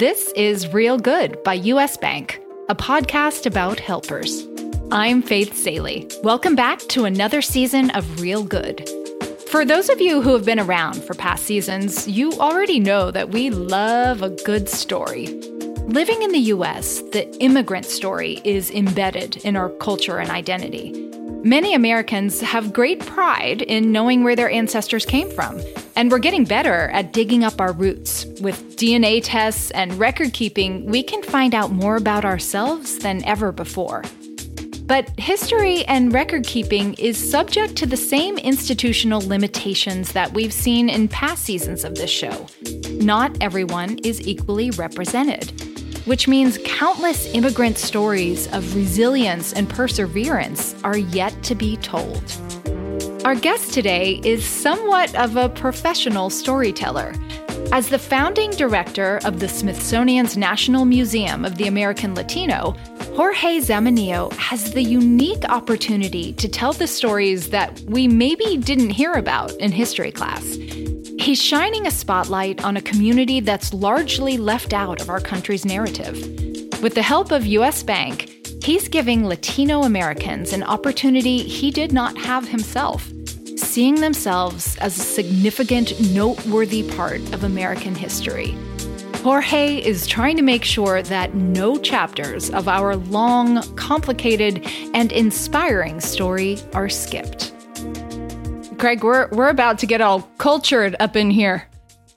This is Real Good by US Bank, a podcast about helpers. I'm Faith Salie. Welcome back to another season of Real Good. For those of you who have been around for past seasons, you already know that we love a good story. Living in the US, the immigrant story is embedded in our culture and identity. Many Americans have great pride in knowing where their ancestors came from, and we're getting better at digging up our roots. With DNA tests and record keeping, we can find out more about ourselves than ever before. But history and record keeping is subject to the same institutional limitations that we've seen in past seasons of this show. Not everyone is equally represented which means countless immigrant stories of resilience and perseverance are yet to be told. Our guest today is somewhat of a professional storyteller. As the founding director of the Smithsonian's National Museum of the American Latino, Jorge Zamanillo has the unique opportunity to tell the stories that we maybe didn't hear about in history class. He's shining a spotlight on a community that's largely left out of our country's narrative. With the help of US Bank, he's giving Latino Americans an opportunity he did not have himself, seeing themselves as a significant, noteworthy part of American history. Jorge is trying to make sure that no chapters of our long, complicated, and inspiring story are skipped. Greg, we're we're about to get all cultured up in here.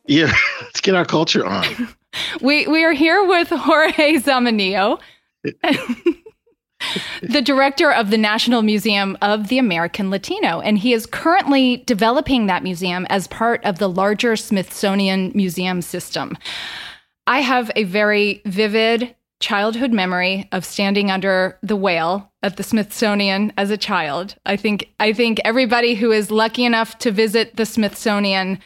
Yeah, let's get our culture on. we we are here with Jorge Zamanillo, the director of the National Museum of the American Latino, and he is currently developing that museum as part of the larger Smithsonian Museum system. I have a very vivid childhood memory of standing under the whale at the Smithsonian as a child. I think I think everybody who is lucky enough to visit the Smithsonian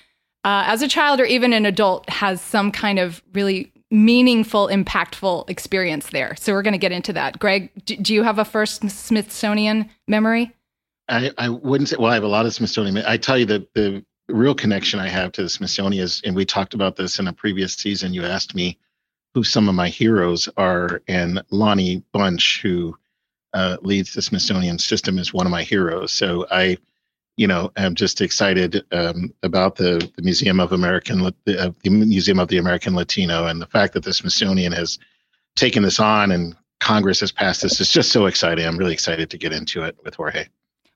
uh, as a child or even an adult has some kind of really meaningful, impactful experience there. So we're going to get into that. Greg, do, you have a first Smithsonian memory? I, I wouldn't say. Well, I have a lot of Smithsonian. I tell you that the real connection I have to the Smithsonian is, and we talked about this in a previous season. You asked me who some of my heroes are, and Lonnie Bunch, who uh, leads the Smithsonian system, is one of my heroes. So I, you know, am just excited um, about the the Museum of American uh, the Museum of the American Latino, and the fact that the Smithsonian has taken this on and Congress has passed this is just so exciting. I'm really excited to get into it with Jorge.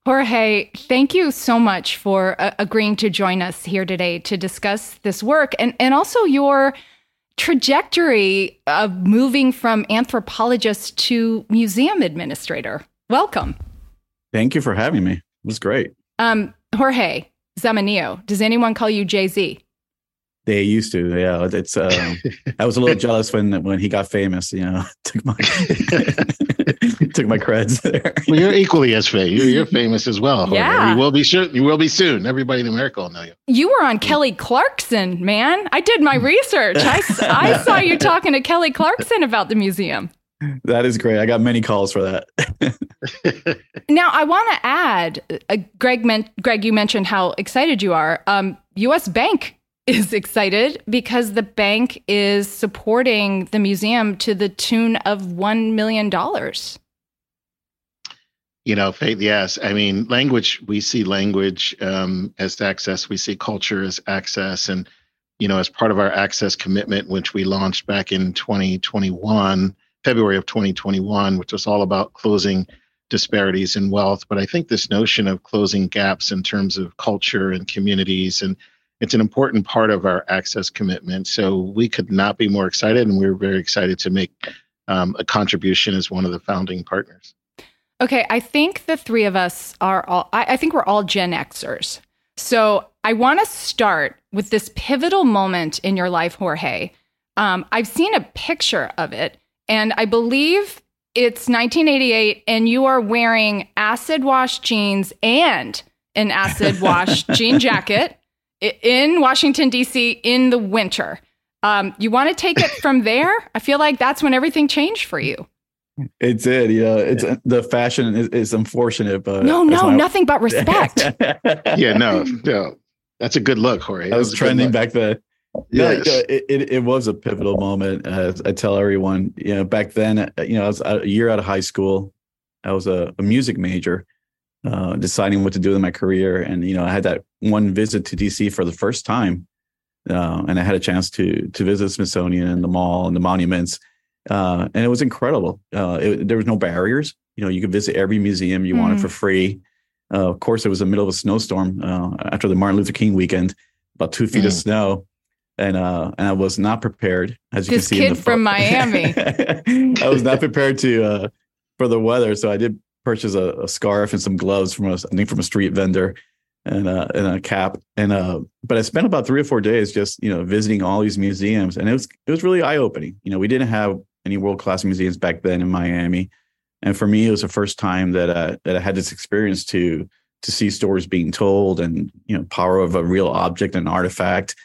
Jorge, thank you so much for uh, agreeing to join us here today to discuss this work and, and also your trajectory of moving from anthropologist to museum administrator. Welcome. Thank you for having me. It was great. Um, Jorge Zamanillo, does anyone call you Jay Z? They used to, yeah. It's um, I was a little jealous when when he got famous. You know, took my took my creds there. well, you're equally as famous. You're, you're, famous as well. Yeah, you will be sure. You will be soon. Everybody in America will know you. You were on Kelly Clarkson, man. I did my research. I I saw you talking to Kelly Clarkson about the museum. That is great. I got many calls for that. now, I want to add, uh, Greg. Men- Greg, you mentioned how excited you are. Um, U.S. Bank is excited because the bank is supporting the museum to the tune of $1 million. You know, Faith, yes. I mean, language, we see language um, as access, we see culture as access. And, you know, as part of our access commitment, which we launched back in 2021, February of 2021, which was all about closing disparities in wealth. But I think this notion of closing gaps in terms of culture and communities and it's an important part of our access commitment. So we could not be more excited, and we're very excited to make um, a contribution as one of the founding partners. Okay, I think the three of us are all, I, I think we're all Gen Xers. So I want to start with this pivotal moment in your life, Jorge. Um, I've seen a picture of it, and I believe it's 1988, and you are wearing acid wash jeans and an acid wash jean jacket in Washington, D.C. in the winter. Um, you want to take it from there? I feel like that's when everything changed for you. It did, yeah. It's the fashion is, is unfortunate, but no, no, my... nothing but respect. yeah, no, no. That's a good look, Jorge. I was trending back then. Yes. No, it, it, it, was a pivotal moment. As I tell everyone, you know, back then, uh, you know, I was a year out of high school. I was a, a music major, uh, deciding what to do in my career. And, you know, I had that one visit to DC for the first time. Uh, and I had a chance to to visit Smithsonian and the mall and the monuments. Uh, and it was incredible. Uh, it, there was no barriers. You know, you could visit every museum you mm. wanted for free. Uh, of course, it was the middle of a snowstorm after the Martin Luther King weekend, about two feet mm. of snow and uh and I was not prepared as you this can see kid from Miami. I was not prepared to uh for the weather, so I did purchase a, a scarf and some gloves from a, I think from a street vendor and uh and a cap and uh but I spent about 3 or 4 days just, you know, visiting all these museums and it was it was really eye-opening. You know, we didn't have any world-class museums back then in Miami. And for me it was the first time that uh that I had this experience to to see stories being told and, you know, power of a real object and artifact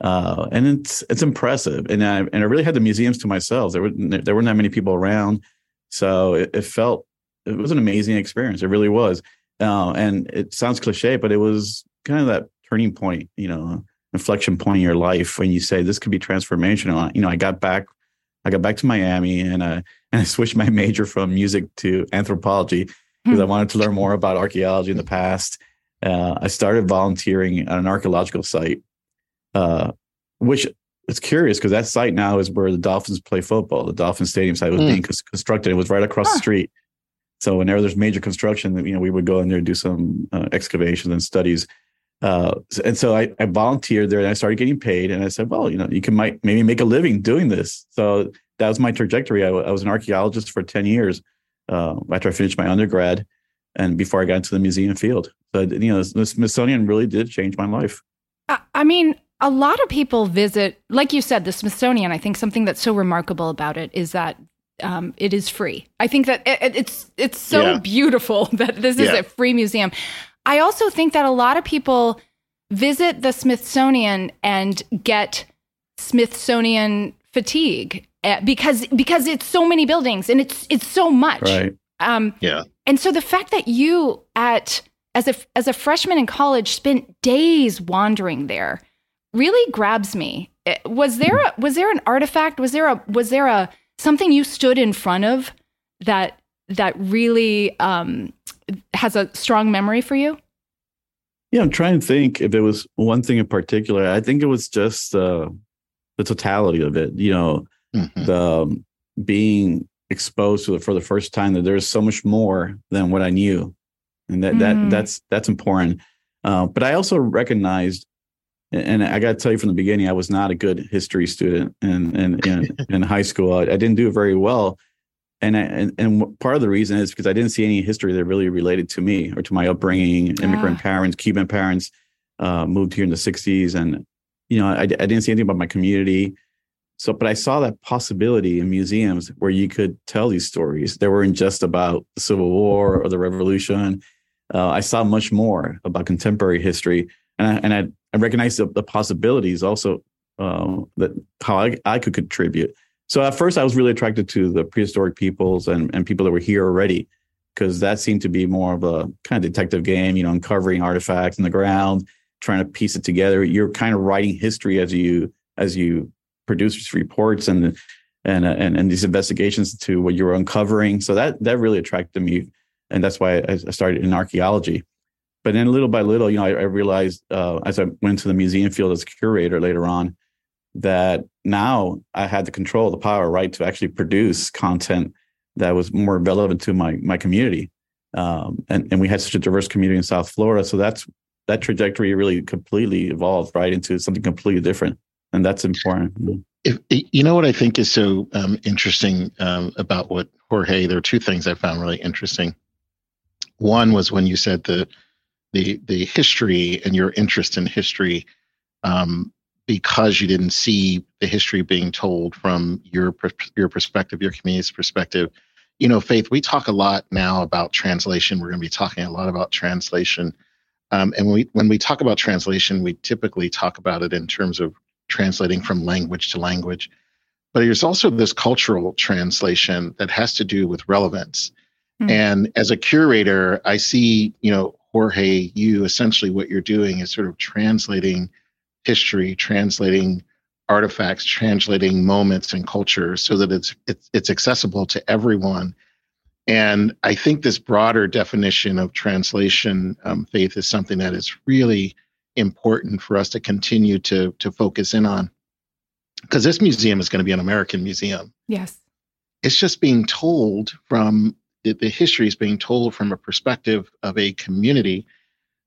uh, and it's it's impressive. And I and I really had the museums to myself. There were there weren't that many people around, so it, it felt it was an amazing experience. It really was. Uh, and it sounds cliche, but it was kind of that turning point, you know, inflection point in your life when you say this could be transformational. You know, I got back, I got back to Miami, and uh, and I switched my major from music to anthropology because I hmm. wanted to learn more about archaeology in the past. Uh, I started volunteering at an archaeological site uh, which it's curious because that site now is where the Dolphins play football. The Dolphin Stadium site was mm. being constructed. It was right across huh. the street. So whenever there's major construction, you know, we would go in there and do some uh, excavations and studies. Uh, and so I, I, volunteered there and I started getting paid. And I said, well, you know, you can might maybe make a living doing this. So that was my trajectory. I, was an archaeologist for 10 years uh, after I finished my undergrad and before I got into the museum field. So, you know, the Smithsonian really did change my life. I mean, a lot of people visit, like you said, the Smithsonian. I think something that's so remarkable about it is that um, it is free. I think that it, it's it's so yeah. beautiful that this is yeah. a free museum. I also think that a lot of people visit the Smithsonian and get Smithsonian fatigue eh, because because it's so many buildings and it's it's so much. Right. Um, yeah. And so the fact that you at as a as a freshman in college spent days wandering there really grabs me. Was there a, was there an artifact? Was there a was there a something you stood in front of that that really um, has a strong memory for you? Yeah, I'm trying to think if it was one thing in particular. I think it was just uh, the totality of it. You know, mm-hmm. the um, being exposed to it for the first time that there's so much more than what I knew, and that mm-hmm. that that's that's important. Uh, but I also recognized and I got to tell you from the beginning, I was not a good history student in in, in, in high school. I, I, didn't do very well, and, I, and and part of the reason is because I didn't see any history that really related to me or to my upbringing. Immigrant ah. parents, Cuban parents, uh, moved here in the '60s, and you know I, I didn't see anything about my community. So, but I saw that possibility in museums where you could tell these stories. They weren't just about the Civil War or the Revolution. Uh, I saw much more about contemporary history, and I, and I I recognize the, the possibilities also uh, that how I, I could contribute. So at first, I was really attracted to the prehistoric peoples and, and people that were here already, because that seemed to be more of a kind of detective game, you know, uncovering artifacts in the ground, trying to piece it together. You're kind of writing history as you as you produce reports and and and, and these investigations to what you were uncovering. So that that really attracted me, and that's why I started in archaeology. But then little by little, you know, I, I realized uh, as I went to the museum field as a curator later on that now I had the control, the power, right, to actually produce content that was more relevant to my my community. Um, and and we had such a diverse community in South Florida, so that's that trajectory really completely evolved right into something completely different, and that's important. If, you know what I think is so um, interesting um, about what Jorge. There are two things I found really interesting. One was when you said the the the history and your interest in history um, because you didn't see the history being told from your your perspective, your community's perspective. You know, Faith, we talk a lot now about translation. We're going to be talking a lot about translation. Um, and when we when we talk about translation, we typically talk about it in terms of translating from language to language. But there's also this cultural translation that has to do with relevance. Mm-hmm. And as a curator, I see, you know, Jorge, you essentially what you're doing is sort of translating history, translating artifacts, translating moments and culture so that it's it's, it's accessible to everyone. And I think this broader definition of translation um, faith is something that is really important for us to continue to to focus in on because this museum is going to be an American museum. Yes. It's just being told from the, the history is being told from a perspective of a community,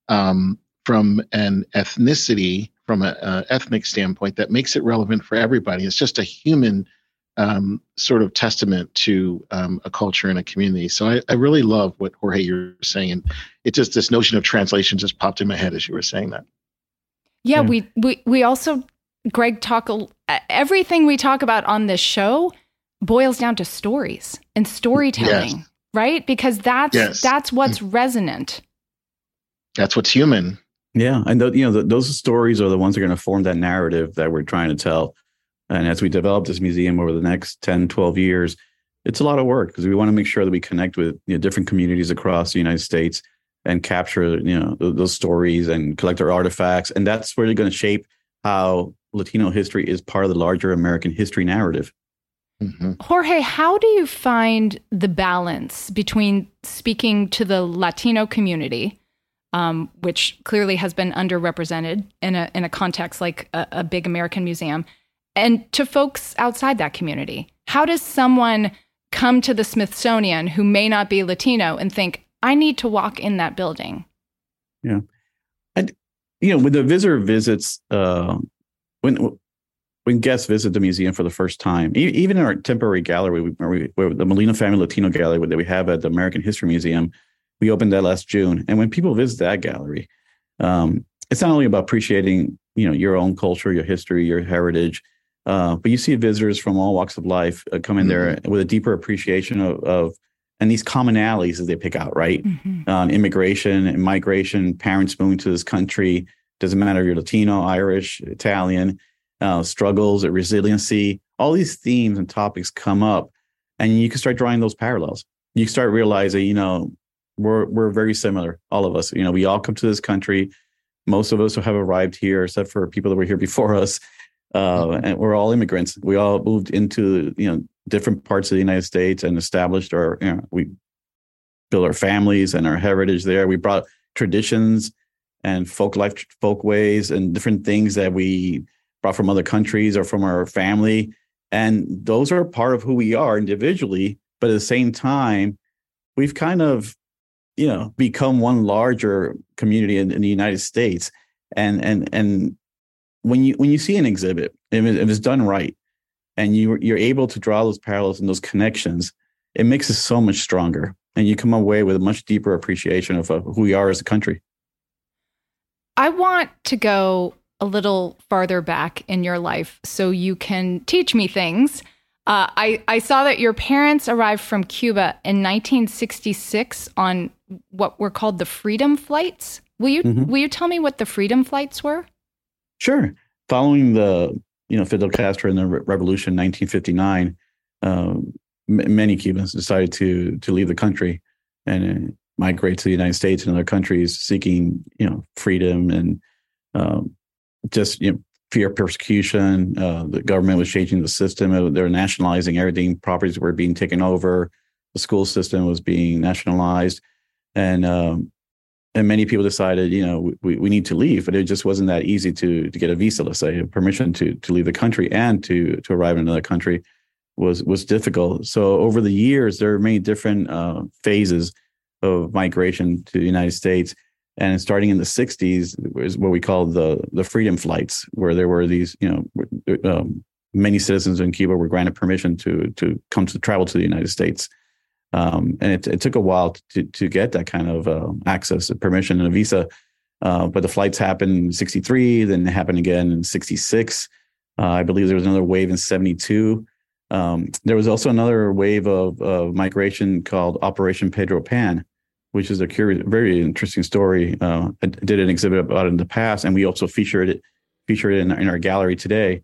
um, from an ethnicity, from an ethnic standpoint that makes it relevant for everybody. It's just a human um, sort of testament to um, a culture and a community. So I, I, really love what Jorge you're saying, and it just this notion of translation just popped in my head as you were saying that. Yeah, yeah. we we we also Greg talk everything we talk about on this show boils down to stories and storytelling, yes. Right? Because that's yes. that's what's mm. resonant. That's what's human. Yeah, and th- you know the, those stories are the ones that are going to form that narrative that we're trying to tell. And as we develop this museum over the next 10, 12 years, it's a lot of work because we want to make sure that we connect with you know, different communities across the United States and capture you know those stories and collect our artifacts, and that's really going to shape how Latino history is part of the larger American history narrative. Mm-hmm. Jorge, how do you find the balance between speaking to the Latino community, um, which clearly has been underrepresented in a in a context like a, a big American museum, and to folks outside that community? How does someone come to the Smithsonian who may not be Latino and think, "I need to walk in that building"? Yeah, and you know, when the visitor visits, uh, when when guests visit the museum for the first time, even in our temporary gallery, we, we, the Molina Family Latino Gallery that we have at the American History Museum, we opened that last June. And when people visit that gallery, um, it's not only about appreciating you know your own culture, your history, your heritage, uh, but you see visitors from all walks of life uh, come in mm-hmm. there with a deeper appreciation of, of and these commonalities as they pick out, right? Mm-hmm. Um, immigration and migration, parents moving to this country, doesn't matter if you're Latino, Irish, Italian, uh, struggles, and resiliency, all these themes and topics come up, and you can start drawing those parallels. You start realizing, you know, we're we're very similar, all of us. You know, we all come to this country. Most of us who have arrived here, except for people that were here before us, uh, and we're all immigrants. We all moved into you know different parts of the United States and established our, you know, we built our families and our heritage there. We brought traditions and folk life, folk ways, and different things that we brought from other countries or from our family. And those are part of who we are individually. But at the same time, we've kind of, you know, become one larger community in, in the United States. And and and when you when you see an exhibit, if, if it's done right, and you you're able to draw those parallels and those connections, it makes us so much stronger. And you come away with a much deeper appreciation of uh, who we are as a country. I want to go a little farther back in your life so you can teach me things. Uh, I, I saw that your parents arrived from Cuba in 1966 on what were called the Freedom Flights. Will you mm-hmm. will you tell me what the Freedom Flights were? Sure. Following the you know Fidel Castro and the revolution, in 1959, um, m- many Cubans decided to to leave the country, and migrate to the United States and other countries seeking, you know, freedom and um, just you know fear persecution. Uh, the government was changing the system; they were nationalizing everything. Properties were being taken over. The school system was being nationalized, and um, and many people decided, you know, we, we need to leave, but it just wasn't that easy to to get a visa, let's say, permission to to leave the country and to to arrive in another country was was difficult. So over the years, there are many different uh, phases of migration to the United States. And starting in the 60s was what we call the the freedom flights, where there were these, you know, um, many citizens in Cuba were granted permission to to come to travel to the United States. Um, and it, it, took a while to to get that kind of uh, access, permission, and a visa. Uh, but the flights happened in 63, then it happened again in 66. Uh, I believe there was another wave in 72. Um, there was also another wave of, of migration called Operation Pedro Pan, which is a curious, very interesting story. Uh, I did an exhibit about it in the past, and we also featured it featured it in, in our gallery today.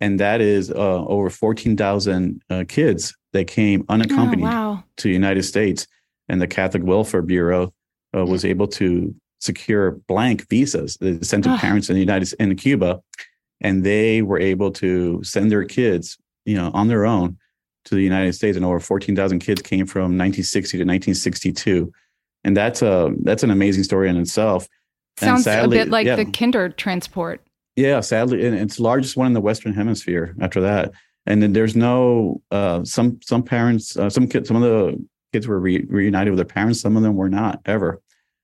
And that is uh, over 14,000 uh, kids that came unaccompanied oh, wow. to the United States. And the Catholic Welfare Bureau uh, was able to secure blank visas that sent to parents in the United in Cuba and they were able to send their kids, you know, on their own to the United States, and over 14,000 kids came from 1960 to 1962, and that's a that's an amazing story in itself. Sounds sadly, a bit like yeah, the Kindertransport. Yeah, sadly, and it's the largest one in the Western Hemisphere. After that, and then there's no uh, some some parents, uh, some kids, some of the kids were re- reunited with their parents. Some of them were not ever.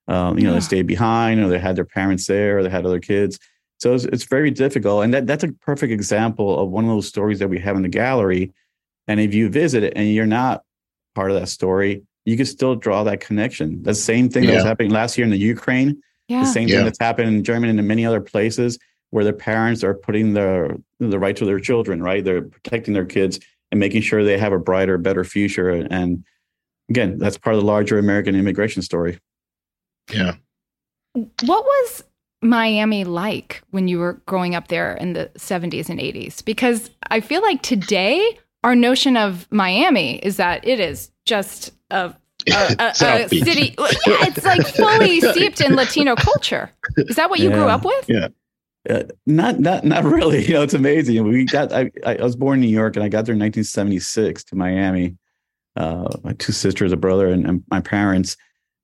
Um, you know, yeah. they stayed behind, or they had their parents there, or they had other kids. So it's, it's very difficult, and that that's a perfect example of one of those stories that we have in the gallery. And if you visit it and you're not part of that story, you can still draw that connection. The same thing yeah. that was happening last year in the Ukraine, yeah. the same thing that's happened in Germany and in many other places where the parents are putting their the right to their children, right? They're protecting their kids and making sure they have a brighter, better future. And again, that's part of the larger American immigration story. Yeah. What was Miami like when you were growing up there in the 70s and 80s? Because I feel like today our notion of Miami is that it is just a a, a, a city. Yeah, it's like fully steeped in Latino culture. Is that what you yeah. grew up with? Yeah. Uh, not not not really. You know, it's amazing. We got. I, I was born in New York, and I got there in 1976 to Miami. Uh, my two sisters, a brother, and, and my parents,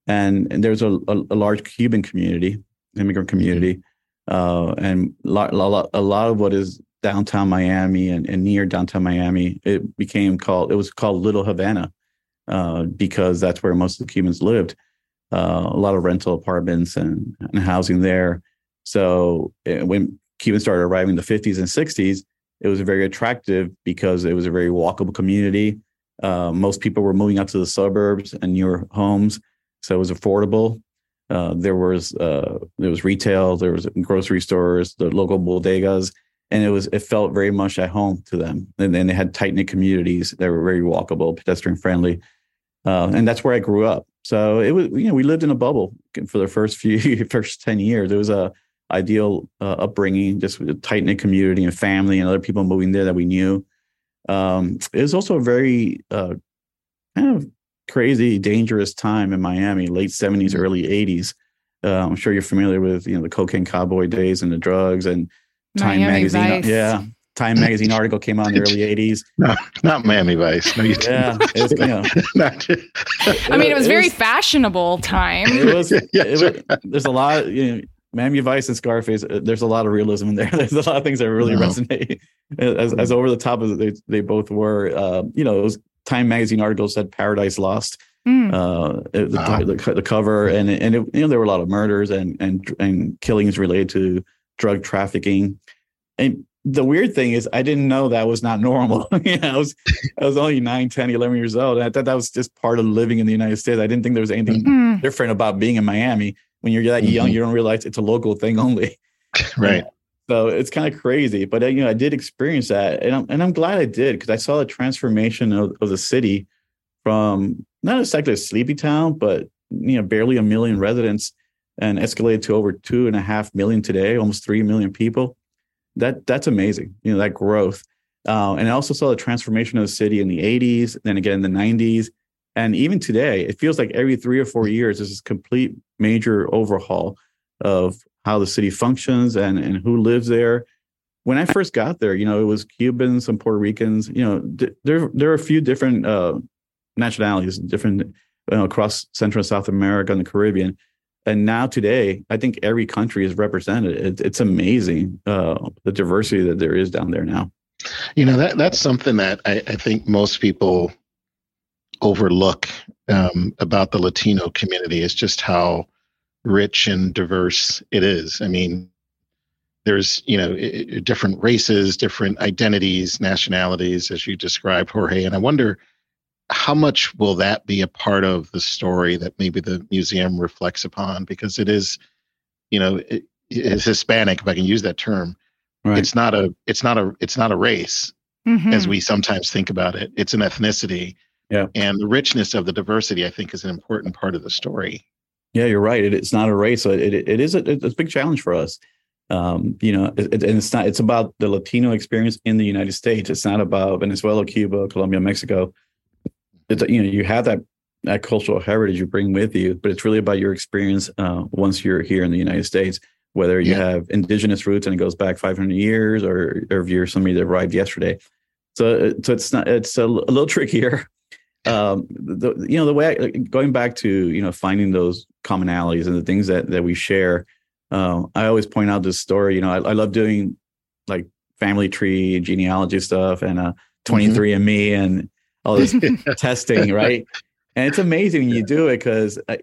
and, and there's a, a, a, large Cuban community, immigrant community, uh, and a lot, a lot, a lot of what is downtown Miami and, and near downtown Miami, it became called. It was called Little Havana uh, because that's where most of the Cubans lived. Uh, a lot of rental apartments and, and housing there. So eh, when Cubans started arriving in the 50s and 60s, it was very attractive because it was a very walkable community. Uh, most people were moving out to the suburbs and newer homes, so it was affordable. Uh, there was uh, there was retail, there was grocery stores, the local bodegas, and it was it felt very much at home to them. And then they had tight knit communities that were very walkable, pedestrian friendly, uh, and that's where I grew up. So it was you know we lived in a bubble for the first few first ten years. It was a ideal uh, upbringing, just a tight knit community and family and other people moving there that we knew. Um, it was also a very uh, kind of crazy, dangerous time in Miami, late 70s, mm-hmm. early 80s. Uh, I'm sure you're familiar with you know the cocaine cowboy days and the drugs and Time Miami magazine. Vice. Yeah, Time magazine article came out in the early 80s. No, not Miami Vice. No, you yeah, it was, you know, I mean, it was, it very was, fashionable time. It was, yeah, it was, there's a lot, you know, Miami Vice and Scarface, uh, there's a lot of realism in there. There's a lot of things that really resonate. As, as over the top as they, they both were, uh, you know, it was Time Magazine article said Paradise Lost. Mm. Uh, the, wow. the, the, cover and and it, you know there were a lot of murders and and and killings related to drug trafficking. And the weird thing is I didn't know that was not normal. you know, I was I was only 9, 10, 11 years old. And I thought that was just part of living in the United States. I didn't think there was anything mm. different about being in Miami when you're that mm-hmm. young, you don't realize it's a local thing only. right. So it's kind of crazy, but uh, you know, I did experience that, and I'm and I'm glad I did because I saw the transformation of, of the city from not exactly a sleepy town, but you know, barely a million residents, and escalated to over two and a half million today, almost three million people. That that's amazing. You know, that growth, uh, and I also saw the transformation of the city in the '80s, then again in the '90s, and even today, it feels like every three or four years, there's this complete major overhaul of how the city functions and, and who lives there. When I first got there, you know, it was Cubans and Puerto Ricans. You know, there there are a few different uh, nationalities, different you know, across Central and South America and the Caribbean. And now today, I think every country is represented. It, it's amazing uh, the diversity that there is down there now. You know that that's something that I, I think most people overlook um, about the Latino community is just how rich and diverse it is. I mean, there's you know different races, different identities, nationalities, as you described, Jorge. And I wonder how much will that be a part of the story that maybe the museum reflects upon because it is, you know, it, it's Hispanic, if I can use that term. Right. It's not a it's not a it's not a race mm-hmm. as we sometimes think about it. It's an ethnicity yeah. And the richness of the diversity, I think, is an important part of the story. Yeah, you're right. It, it's not a race. It, it, it is a, it's a big challenge for us. Um, you know, it, and it's not. It's about the Latino experience in the United States. It's not about Venezuela, Cuba, Colombia, Mexico. It's you know, you have that that cultural heritage you bring with you, but it's really about your experience uh, once you're here in the United States. whether you yeah. have indigenous roots and it goes back 500 years, or, or if you're somebody that arrived yesterday. So, so it's not it's a, a little trickier. Um, the, you know the way I, going back to you know finding those commonalities and the things that that we share. Uh, I always point out this story. You know, I, I love doing like family tree genealogy stuff and uh, 23andMe mm-hmm. and all this testing, right? And it's amazing when you do it because uh,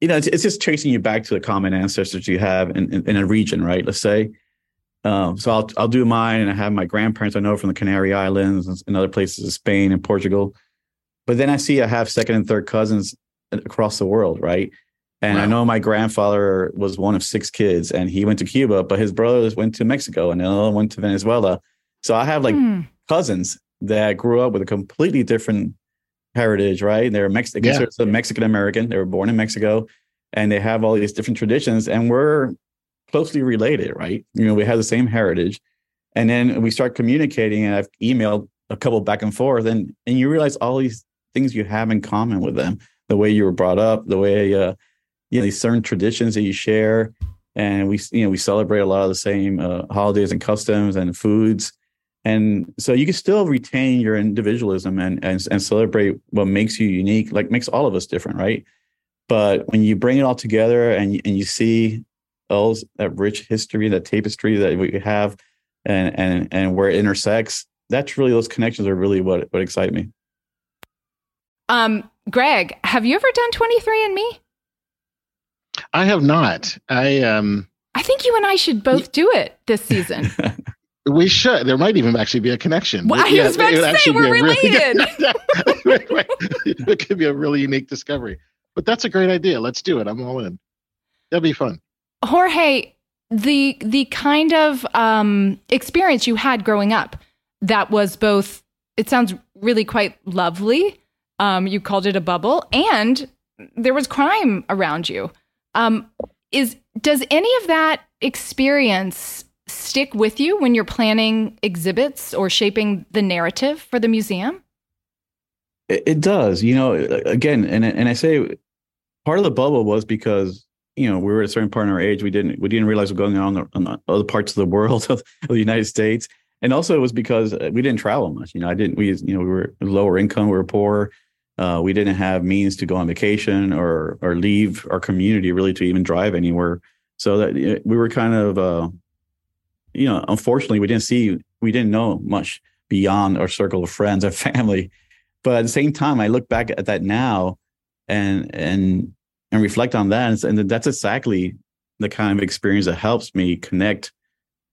you know, it's, it's just tracing you back to the common ancestors you have in, in, in a region, right? Let's say. Um, so I'll I'll do mine, and I have my grandparents I know from the Canary Islands and other places of Spain and Portugal. But then I see I have second and third cousins across the world, right? And wow. I know my grandfather was one of six kids, and he went to Cuba, but his brothers went to Mexico, and another went to Venezuela. So I have like hmm. cousins that grew up with a completely different heritage, right? They're Mexican, yeah. Mexican American. They were born in Mexico, and they have all these different traditions, and we're closely related, right? You know, we have the same heritage, and then we start communicating, and I've emailed a couple back and forth, and and you realize all these things you have in common with them, the way you were brought up, the way uh, you know these certain traditions that you share, and we you know we celebrate a lot of the same uh, holidays and customs and foods and so you can still retain your individualism and, and and celebrate what makes you unique like makes all of us different right? But when you bring it all together and and you see all that rich history that tapestry that we have and and and where it intersects that's really those connections are really what what excite me. Um greg have you ever done 23andme i have not. I um i think you and i should both do it this season We should. There might even actually be a connection. Well, I was about to say we're related. Really, it could be a really unique discovery. But that's a great idea. Let's do it. I'm all in. That'd be fun. Jorge, the the kind of um, experience you had growing up that was both. It sounds really quite lovely. Um, you called it a bubble, and there was crime around you. Um, is does any of that experience stick with you when you're planning exhibits or shaping the narrative for the museum? It, it does. You know, again, and and I say part of the bubble was because you know we were at a certain part in our age we didn't we didn't realize what was going on in other parts of the world of, of, the United States, and also it was because uh, we didn't travel much. You know, I didn't. We you know we were lower income, we were poor. Uh, we didn't have means to go on vacation or or leave our community really to even drive anywhere. So that we were kind of uh, you know, unfortunately, we didn't see, we didn't know much beyond our circle of friends and family. But at the same time, I look back at that now and and and reflect on that, and, and that's exactly the kind of experience that helps me connect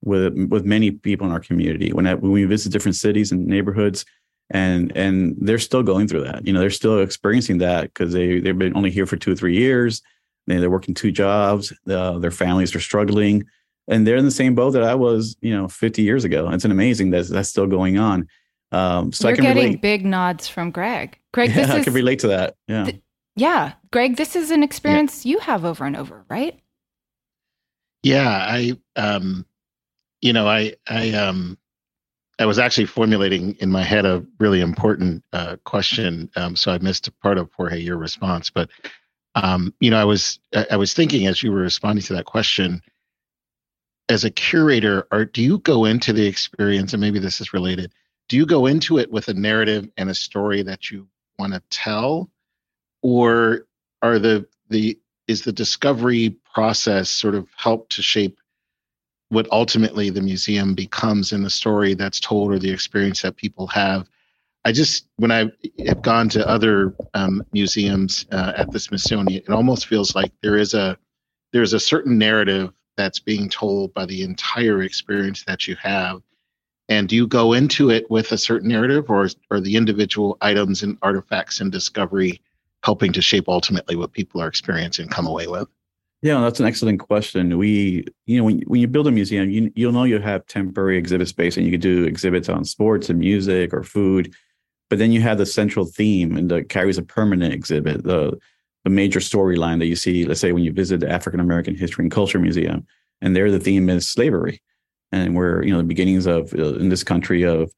with with many people in our community. When I, when we visit different cities and neighborhoods, and and they're still going through that. You know, they're still experiencing that because they they've been only here for two or three years. They, they're working two jobs. Uh, their families are struggling and they're in the same boat that I was, you know, 50 years ago. It's an amazing that that's still going on. Um, so You're I can getting relate. big nods from Greg. Greg, yeah, I can relate to that. Yeah, th- yeah, Greg, this is an experience yeah. you have over and over, right? Yeah, I, um, you know, I, I, um, I was actually formulating in my head a really important uh, question, um, so I missed part of Jorge your response. But um, you know, I was I was thinking as you were responding to that question, as a curator are do you go into the experience and maybe this is related do you go into it with a narrative and a story that you want to tell? Or are the the is the discovery process sort of help to shape what ultimately the museum becomes in the story that's told or the experience that people have? I just when i have gone to other um, museums uh, at the smithsonian it almost feels like there is a there's a certain narrative that's being told by the entire experience that you have. And do you go into it with a certain narrative or are the individual items and artifacts and discovery helping to shape ultimately what people are experiencing come away with? Yeah that's an excellent question. We you know when, when you build a museum you, you'll know you have temporary exhibit space and you can do exhibits on sports and music or food but then you have the central theme and that carries a permanent exhibit the the major storyline that you see, let's say when you visit the African American History and Culture Museum, and there the theme is slavery, and where you know the beginnings of uh, in this country of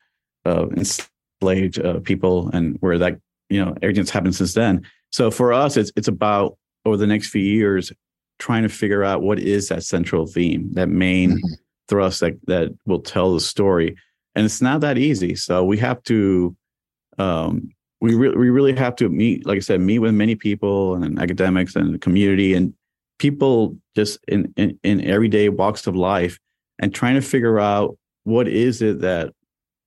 uh, enslaved uh, people, and where that you know everything's happened since then. So for us, it's it's about over the next few years trying to figure out what is that central theme, that main mm-hmm. thrust that that will tell the story. And it's not that easy. So we have to um, we really we really have to meet, like I said, meet with many people and academics and the community and people just in, in, in everyday walks of life and trying to figure out what is it that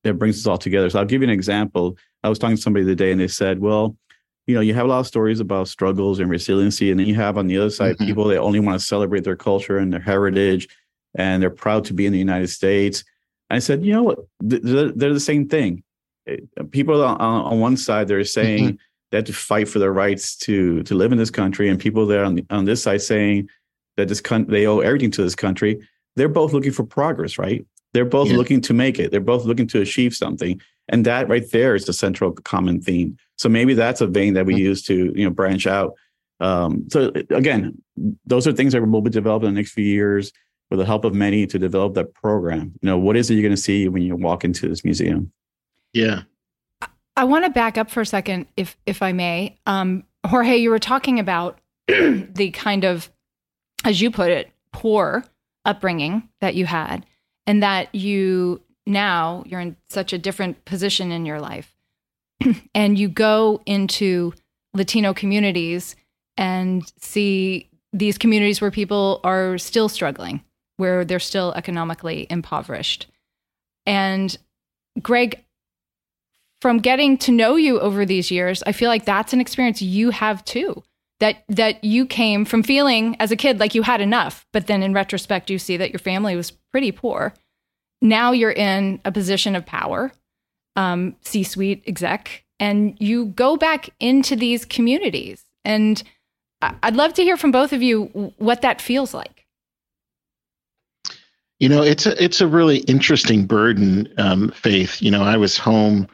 that brings us all together. So I'll give you an example. I was talking to somebody the day and they said, well, you know, you have a lot of stories about struggles and resiliency, and then you have on the other side mm-hmm. people that only want to celebrate their culture and their heritage, and they're proud to be in the United States. And I said, you know what? They're, they're the same thing. Eh, people on, on one side they're saying mm-hmm. they have to fight for their rights to to live in this country, and people there on the, on this side saying that this country they owe everything to this country. They're both looking for progress, right? They're both yeah. looking to make it. They're both looking to achieve something, and that right there is the central common theme. So maybe that's a vein that we mm-hmm. use to you know branch out. Um, so again, those are things that will be developed in the next few years with the help of many to develop that program. You know, what is it you're going to see when you walk into this museum? Yeah. I want to back up for a second, if if I may. Um, Jorge, you were talking about the kind of, as you put it, poor upbringing that you had, and that you now you're in such a different position in your life, and you go into Latino communities and see these communities where people are still struggling, where they're still economically impoverished. And Greg, from getting to know you over these years, I feel like that's an experience you have too. That that you came from feeling as a kid like you had enough, but then in retrospect you see that your family was pretty poor. Now you're in a position of power, um, C-suite exec, and you go back into these communities. And I'd love to hear from both of you what that feels like. You know, it's a it's a really interesting burden, um, Faith. You know, I was home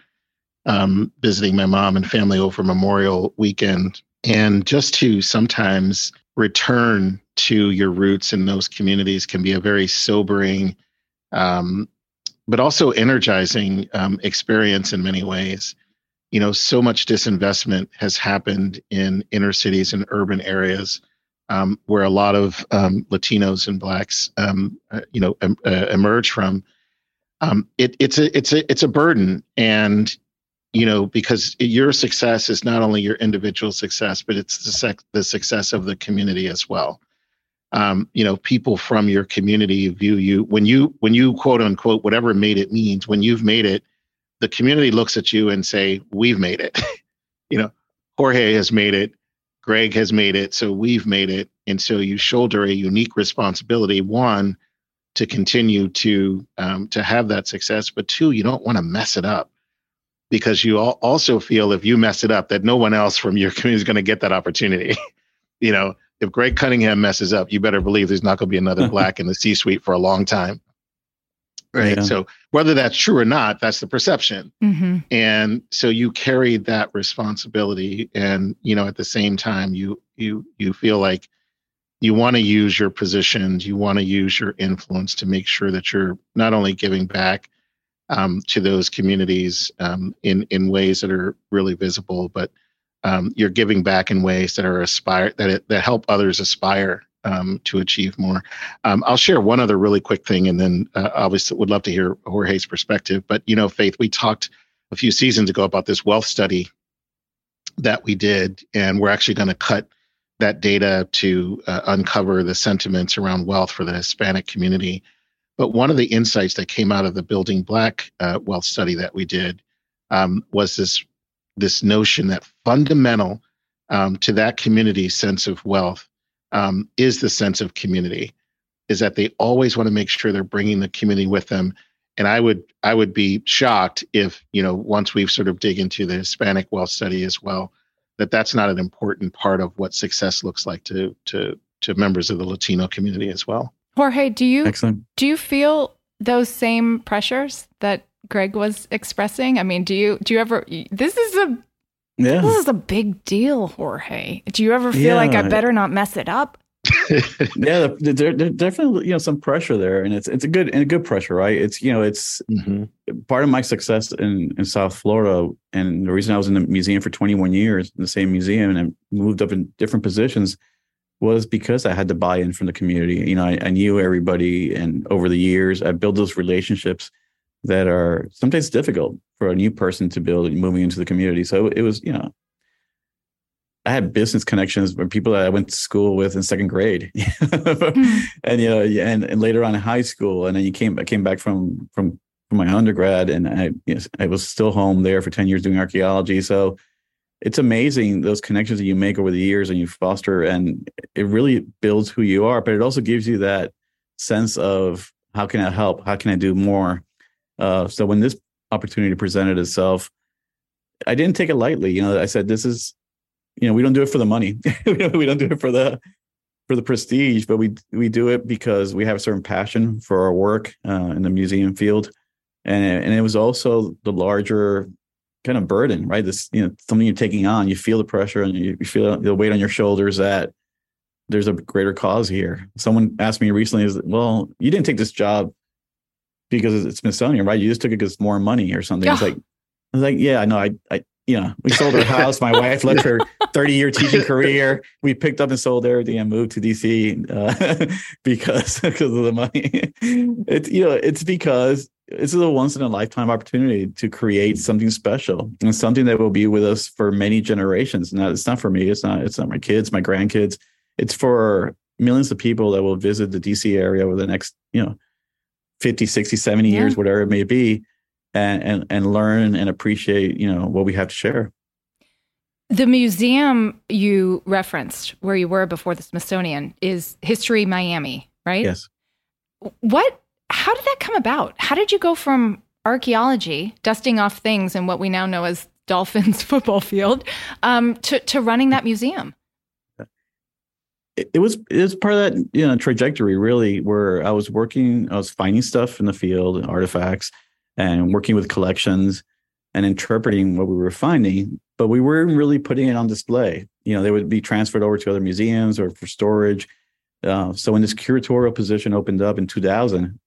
um, visiting my mom and family over Memorial weekend. And just to sometimes return to your roots in those communities can be a very sobering, um, but also energizing um, experience in many ways. You know, so much disinvestment has happened in inner cities and urban areas um, where a lot of um, Latinos and blacks, um, uh, you know, uh, emerge from. Um, it, it's a it's a it's a burden, and you know because your success is not only your individual success but it's the, sec- the success of the community as well. Um, you know people from your community view you when you when you quote unquote whatever made it means when you've made it the community looks at you and say we've made it. You know jorge has made it greg has made it so we've made it. And so you shoulder a unique responsibility one to continue to um, to have that success but two you don't want to mess it up because you also feel if you mess it up that no one else from your community is going to get that opportunity. you know, if Greg Cunningham messes up, you better believe there's not going to be another black in the C-suite for a long time. Right. Yeah. So whether that's true or not, that's the perception. Mm-hmm. And so you carry that responsibility and you know at the same time you you you feel like you want to use your positions, you want to use your influence to make sure that you're not only giving back um, to those communities um, in in ways that are really visible, but um, you're giving back in ways that are aspire that it, that help others aspire um, to achieve more. Um, I'll share one other really quick thing, and then uh, obviously would love to hear Jorge's perspective. But you know, Faith, we talked a few seasons ago about this wealth study that we did, and we're actually going to cut that data to uh, uncover the sentiments around wealth for the Hispanic community but one of the insights that came out of the Building Black uh, Wealth study that we did um, was this this notion that fundamental um, to that community's sense of wealth um, is the sense of community. Is that they always want to make sure they're bringing the community with them. And I would I would be shocked if you know once we've sort of dig into the Hispanic wealth study as well, that that's not an important part of what success looks like to to to members of the Latino community as well. Jorge, do you Excellent. do you feel those same pressures that Greg was expressing? I mean, do you do you ever this is a yeah. this is a big deal, Jorge. Do you ever feel yeah. like I better not mess it up? yeah, there, there, definitely you know some pressure there, and it's it's a good and a good pressure, right? It's you know it's mm-hmm. part of my success in in South Florida, and the reason I was in the museum for 21 years in the same museum and I moved up in different positions was because I had to buy in from the community. You know, I, I knew everybody, and over the years, I built those relationships that are sometimes difficult for a new person to build moving into the community. So it was, you know, I had business connections with people that I went to school with in second grade, mm. and you know, and, and later on in high school, and then you came I came back from from from my undergrad, and I you know, I was still home there for ten years doing archaeology. So it's amazing those connections that you make over the years and you foster, and it really builds who you are. But it also gives you that sense of how can I help? How can I do more? Uh, so when this opportunity presented itself, I didn't take it lightly. You know, I said, "This is you know, we don't do it for the money. we don't do it for the for the prestige, but we we do it because we have a certain passion for our work uh, in the museum field, and and it was also the larger kind of burden, right? This you know something you're taking on. You feel the pressure and you, you feel the weight on your shoulders that there's a greater cause here. Someone asked me recently, "Is well, you didn't take this job because it's Smithsonian, right? You just took it because more money or something." Yeah. It's like I was like, "Yeah, no, I I you know, we sold our house. My wife left her 30 year teaching career. We picked up and sold everything and moved to DC uh, because because of the money. It's you know, it's because this is a once in a lifetime opportunity to create something special and something that will be with us for many generations. Now, it's not for me. It's not. It's not my kids, my grandkids. It's for millions of people that will visit the DC area over the next you know 50, 60, 70 yeah. years, whatever it may be and, and and learn and appreciate you know what we have to share. The museum you referenced where you were before the smithsonian is history miami right? Yes. What how did that come about? How did you go from archaeology dusting off things in what we now know as dolphins football field um, to, to running that museum? It, it was it was part of that you know trajectory really where i was working i was finding stuff in the field artifacts and working with collections and interpreting what we were finding, but we weren't really putting it on display. You know, they would be transferred over to other museums or for storage. Uh, so when this curatorial position opened up in 2000,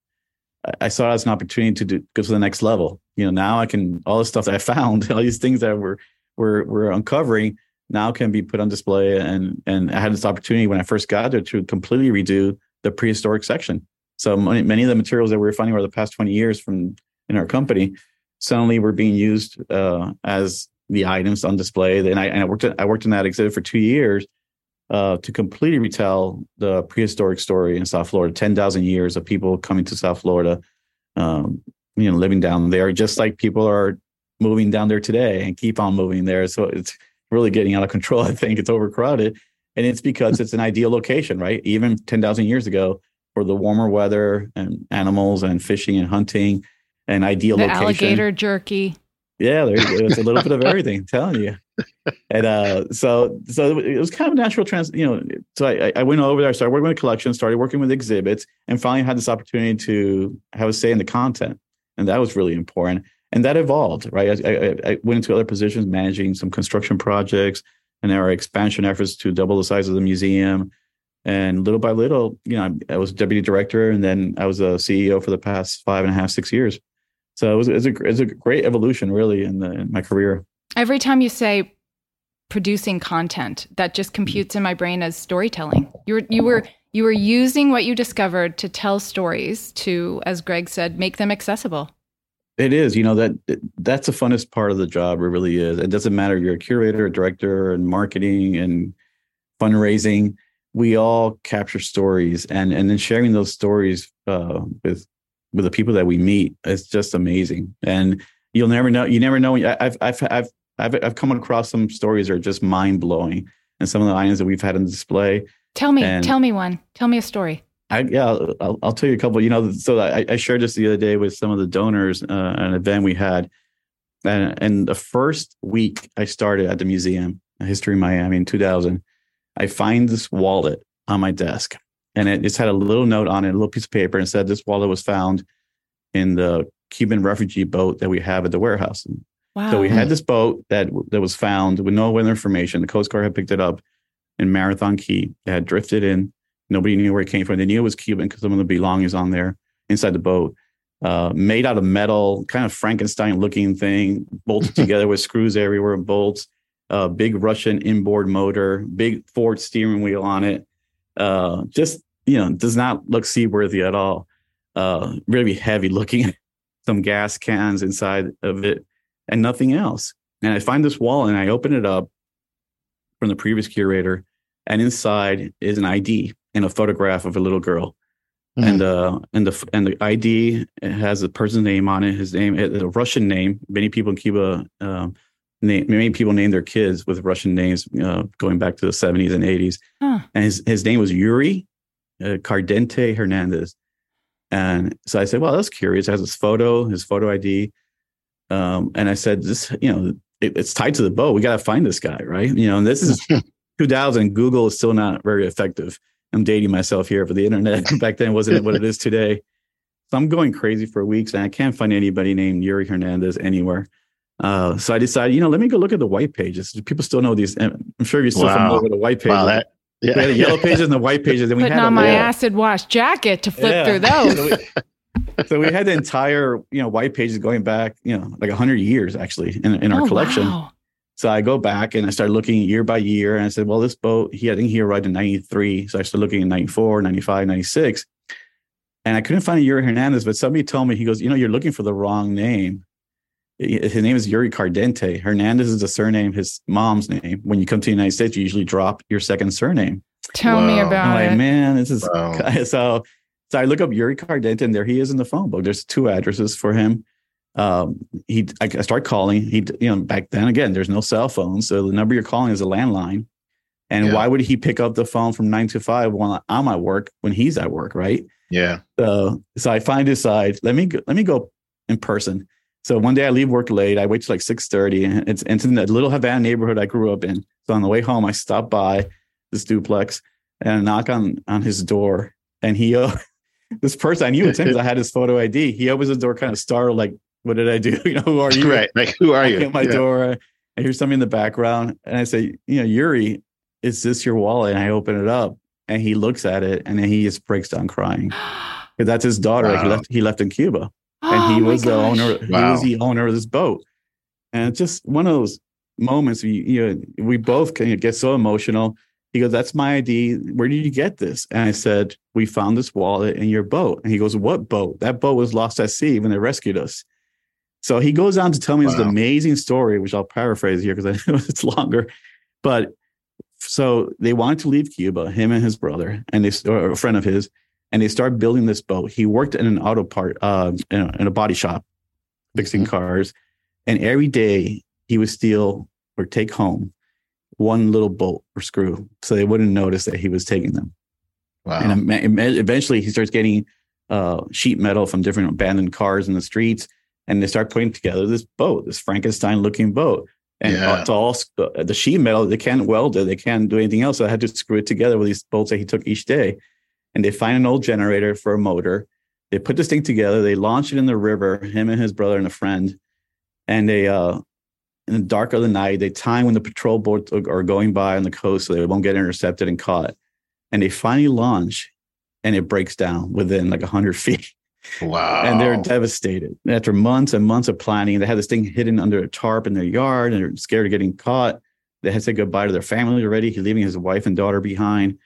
I, I saw it as an opportunity to do, go to the next level. You know, now I can all the stuff that I found, all these things that we're we're we're uncovering now can be put on display. And and I had this opportunity when I first got there to completely redo the prehistoric section. So many, many of the materials that we were finding over the past 20 years from in our company suddenly were being used uh, as the items on display. And I, and I worked at, I worked in that exhibit for two years uh, to completely retell the prehistoric story in South Florida. Ten thousand years of people coming to South Florida, um, you know, living down there, just like people are moving down there today and keep on moving there. So it's really getting out of control. I think it's overcrowded, and it's because it's an ideal location, right? Even ten thousand years ago, for the warmer weather and animals and fishing and hunting an ideal the location. Alligator jerky. Yeah, there It's a little bit of everything. I'm telling you. And uh, so, so it was kind of natural trans. You know, so I, I went over there. I started working with collections, started working with exhibits, and finally had this opportunity to have a say in the content, and that was really important. And that evolved, right? I, I, I went into other positions, managing some construction projects, and our expansion efforts to double the size of the museum. And little by little, you know, I was deputy director, and then I was a CEO for the past five and a half, six years. So it was, it was, a, it was a great evolution, really, in, the, in my career. Every time you say producing content, that just computes in my brain as storytelling. You were you were you were using what you discovered to tell stories to, as Greg said, make them accessible. It is, you know that that's the funnest part of the job. It really is. It doesn't matter if you're a curator, a director, and marketing and fundraising. We all capture stories, and and then sharing those stories uh, with with the people that we meet it's just amazing. And you'll never know you never know i've i've i've i've, I've come across some stories that are just mind-blowing and some of the items that we've had on display. Tell me and tell me one. Tell me a story. I, yeah, I'll, I'll tell you a couple. You know, so I, I shared this the other day with some of the donors, uh, an event we had, and, and the first week I started at the museum, History Miami in 2000, I find this wallet on my desk, and it just had a little note on it, a little piece of paper, and said this wallet was found in the Cuban refugee boat that we have at the warehouse. Wow. So we had this boat that that was found with no other information. The Coast Guard had picked it up in Marathon Key. It had drifted in. Nobody knew where it came from. They knew it was Cuban because some of the belongings on there inside the boat. Uh, made out of metal, kind of Frankenstein looking thing, bolted together with screws everywhere, bolts, uh, big Russian inboard motor, big Ford steering wheel on it Uh, just you know, does not look seaworthy at all. Uh, really heavy looking. Some gas cans inside of it, and nothing else. And I find this wallet and I open it up from the previous curator, and inside is an ID and a photograph of a little girl. Mm-hmm. And uh and the and the ID has a person's name on it. His name, a Russian name. Many people in Cuba, um, name, many people name their kids with Russian names, uh, going back to the seventies and eighties. Huh. And his his name was Yuri uh, Cardente Hernandez. And so I said, well, that's curious. It has his photo, his photo ID. Um, and I said, this, you know, it, it's tied to the boat. We got to find this guy, right? You know, and this is 2000. Google is still not very effective. I'm dating myself here for the internet. Back then, wasn't what it is today. So I'm going crazy for weeks, and I can't find anybody named Yuri Hernandez anywhere. Uh, so I decided, you know, let me go look at the white pages. People still know these. I'm sure you're still wow. familiar with the white pages. Wow, that, yeah. We had the yellow pages and the white pages. And we Putting had on my acid wash jacket to flip yeah. through those. so we had the entire you know white pages going back you know like 100 years actually in, in our oh, collection wow. so i go back and i started looking year by year and i said well this boat he i think he arrived in 93 so i started looking in 94 95 96 and i couldn't find a yuri hernandez but somebody told me he goes you know you're looking for the wrong name his name is Yuri Cardente. Hernandez is a surname, his mom's name. When you come to the United States, you usually drop your second surname. Tell me about I'm like, it. Man, this is wow. so so I look up Yuri Cardente, and there he is in the phone book. There's two addresses for him. Um, he, I, I start calling. He, you know, back then again, there's no cell phone, so the number you're calling is a landline. And yeah. why would he pick up the phone from nine to five while I'm at work when he's at work, right? Yeah. So, so I find decide let me go, let me go in person. So one day I leave work late. I wait till like six thirty, and it's, it's in the little Havana neighborhood I grew up in. So on the way home, I stop by this duplex and I knock on on his door, and he uh, this person I knew it's him because I had his photo ID. He opens the door, kind of startled, like, "What did I do? You know, who are you?" Right, like, who are you? At my yeah. door, I hear something in the background, and I say, "You know, Yuri, is this your wallet?" And I open it up, and he looks at it, and then he just breaks down crying because that's his daughter. Wow. Like he left, he left in Cuba, and he oh was the owner. Wow. He was the owner of this boat, and it's just one of those moments. We, you know, we both can get so emotional he goes, That's my ID. Where did you get this? And I said, We found this wallet in your boat. And he goes, What boat? That boat was lost at sea when they rescued us. So he goes on to tell me wow. this amazing story, which I'll paraphrase here because I know it's longer. But so they wanted to leave Cuba, him and his brother, and they or a friend of his, and they started building this boat. He worked in an auto part, uh, in, a, in a body shop, fixing mm-hmm. cars, and every day he would steal or take home one little bolt or screw so they wouldn't notice that he was taking them. Wow. And eventually he starts getting uh, sheet metal from different abandoned cars in the streets and they start putting together this boat, this Frankenstein looking boat. And yeah. it's all the sheet metal, they can't weld it, they can't do anything else. So I had to screw it together with these bolts that he took each day. And they find an old generator for a motor. They put this thing together, they launch it in the river, him and his brother and a friend. And they uh, in the dark of the night. They time when the patrol boats are going by on the coast so they won't get intercepted and caught. And they finally launch and it breaks down within like 100 feet. Wow. And they're devastated. After months and months of planning, they had this thing hidden under a tarp in their yard and they're scared of getting caught. They had to say goodbye to their family already, He's leaving his wife and daughter behind.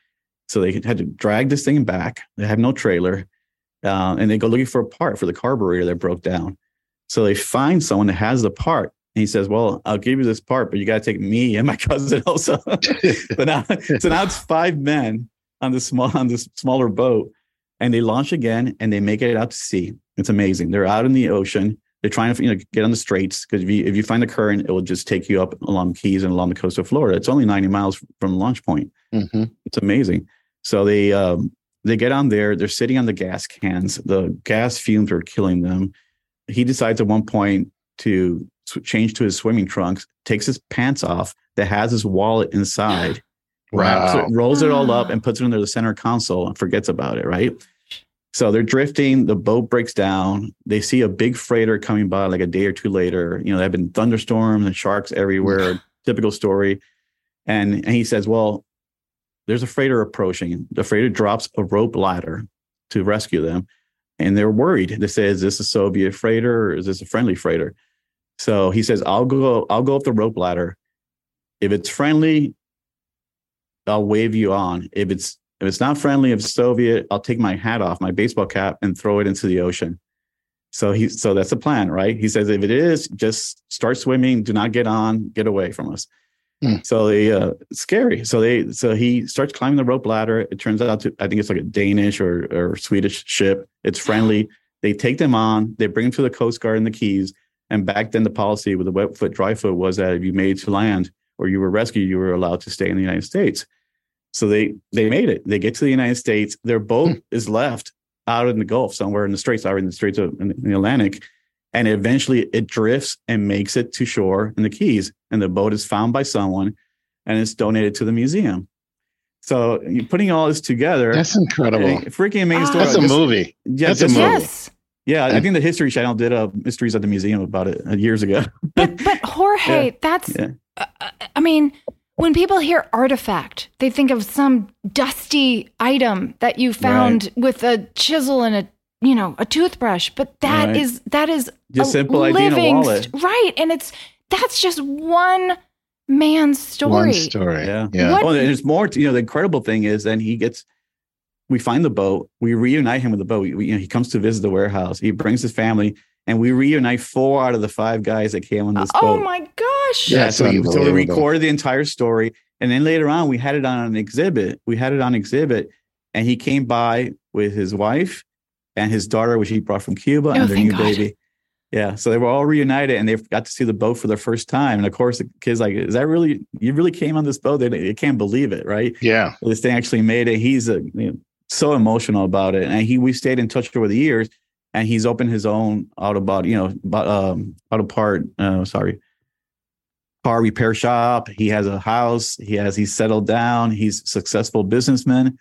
So they had to drag this thing back. They have no trailer. Uh, and they go looking for a part for the carburetor that broke down. So they find someone that has the part And he says, "Well, I'll give you this part, but you got to take me and my cousin also." but now, so now it's five men on this small on this smaller boat, and they launch again and they make it out to sea. It's amazing. They're out in the ocean. They're trying to you know get on the straits because if you if you find the current, it will just take you up along Keys and along the coast of Florida. It's only ninety miles from the launch point. Mm-hmm. It's amazing. So they um, they get on there. They're sitting on the gas cans. The gas fumes are killing them. He decides at one point to change to his swimming trunks, takes his pants off that has his wallet inside, wow. it, rolls it all up and puts it under the center console and forgets about it, right? So they're drifting, the boat breaks down. They see a big freighter coming by like a day or two later. You know, there have been thunderstorms and sharks everywhere, typical story. And, and he says, Well, there's a freighter approaching. The freighter drops a rope ladder to rescue them. And they're worried. They say, Is this a Soviet freighter or is this a friendly freighter? So he says, I'll go, I'll go up the rope ladder. If it's friendly, I'll wave you on. If it's If it's not friendly, if Soviet, I'll take my hat off, my baseball cap, and throw it into the ocean. So he, so that's the plan, right? He says if it is, just start swimming. Do not get on. Get away from us. Mm. So they uh, scary. So they so he starts climbing the rope ladder. It turns out to I think it's like a Danish or or Swedish ship. It's friendly. They take them on. They bring them to the Coast Guard in the Keys. And back then, the policy with the wet foot, dry foot was that if you made to land or you were rescued, you were allowed to stay in the United States. So they they made it. They get to the United States. Their boat mm. is left out in the Gulf somewhere in the Straits, out in the Straits of in the Atlantic, and eventually it drifts and makes it to shore in the Keys. And the boat is found by someone, and it's donated to the museum. So you're putting all this together. That's incredible. freaking amazing story. That's a movie. Yeah, that's a movie. Yes. Yeah, I think the History Channel did a Mysteries at the Museum about it uh, years ago. but but Jorge, yeah. that's yeah. Uh, I mean, when people hear artifact, they think of some dusty item that you found right. with a chisel and a you know a toothbrush. But that right. is that is just simple living, wallet, right? And it's that's just one man's story. One story, yeah, yeah. What, oh, well, there's more. To, you know, the incredible thing is then he gets. We find the boat. We reunite him with the boat. We, we, you know, he comes to visit the warehouse. He brings his family and we reunite four out of the five guys that came on this oh boat. Oh my gosh! Yeah, so, we, so we recorded the entire story, and then later on we had it on an exhibit. We had it on exhibit, and he came by with his wife and his daughter, which he brought from Cuba, oh, and their new God. baby. Yeah, so they were all reunited, and they got to see the boat for the first time. And of course, the kids like, "Is that really? You really came on this boat? They, they can't believe it, right? Yeah, this thing actually made it. He's a, you know, so emotional about it, and he we stayed in touch over the years and he's opened his own auto body, you know, um, auto part, uh, sorry, car repair shop. He has a house. He has he's settled down. He's a successful businessman.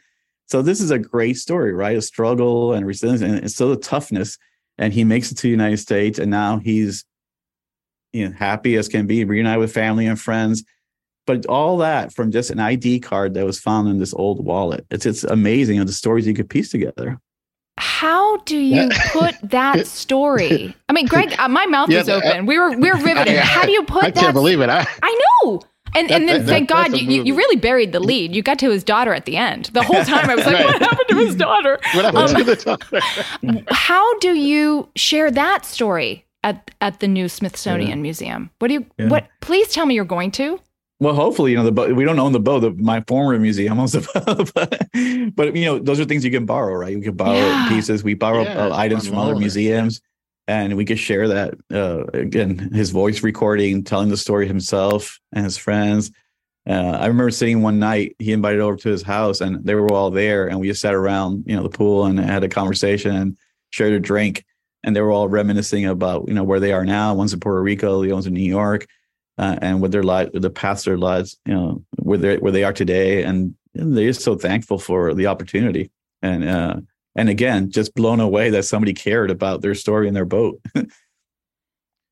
So this is a great story, right? A struggle and resilience and still the toughness. And he makes it to the United States, and now he's you know happy as can be, reunited with family and friends. But all that from just an ID card that was found in this old wallet. It's it's amazing of the stories you could piece together how do you put that story? I mean, Greg, uh, my mouth yeah, is open. We were we are riveted. How do you put? That? I that? can't believe it. I, I know. And that, and then that, thank God you, you really buried the lead. You got to his daughter at the end. The whole time I was like, right. what happened to his daughter? What happened um, to the daughter? how do you share that story at at the new Smithsonian yeah. Museum? What do you yeah. what? Please tell me you're going to. Well, hopefully, you know, the boat, we don't own the boat. The, my former museum owns the boat, but, but, you know, those are things you can borrow, right? You can borrow yeah. pieces. We borrow yeah, uh, items from other museums, and we could share that. Uh, again, his voice recording, telling the story himself and his friends. Uh, I remember sitting one night. He invited over to his house, and they were all there, and we just sat around, you know, the pool and had a conversation and shared a drink. And they were all reminiscing about, you know, where they are now. One's in Puerto Rico, the other's in New York uh, and what their life, the past their lives, you know, where they where they are today, and they're so thankful for the opportunity. And uh, and again, just blown away that somebody cared about their story in their boat. and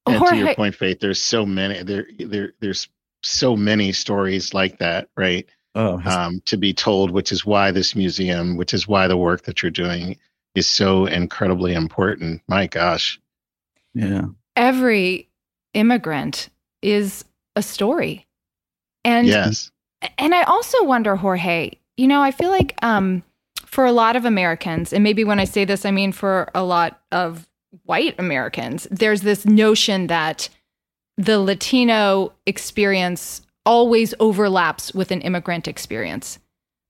to your point, Faith, there's so many there there there's so many stories like that, right? Oh, um, to be told, which is why this museum, which is why the work that you're doing is so incredibly important. My gosh. Yeah. Every immigrant is a story. And yes. And I also wonder, Jorge, you know, I feel like um, for a lot of Americans, and maybe when I say this, I mean for a lot of white Americans, there's this notion that the Latino experience always overlaps with an immigrant experience.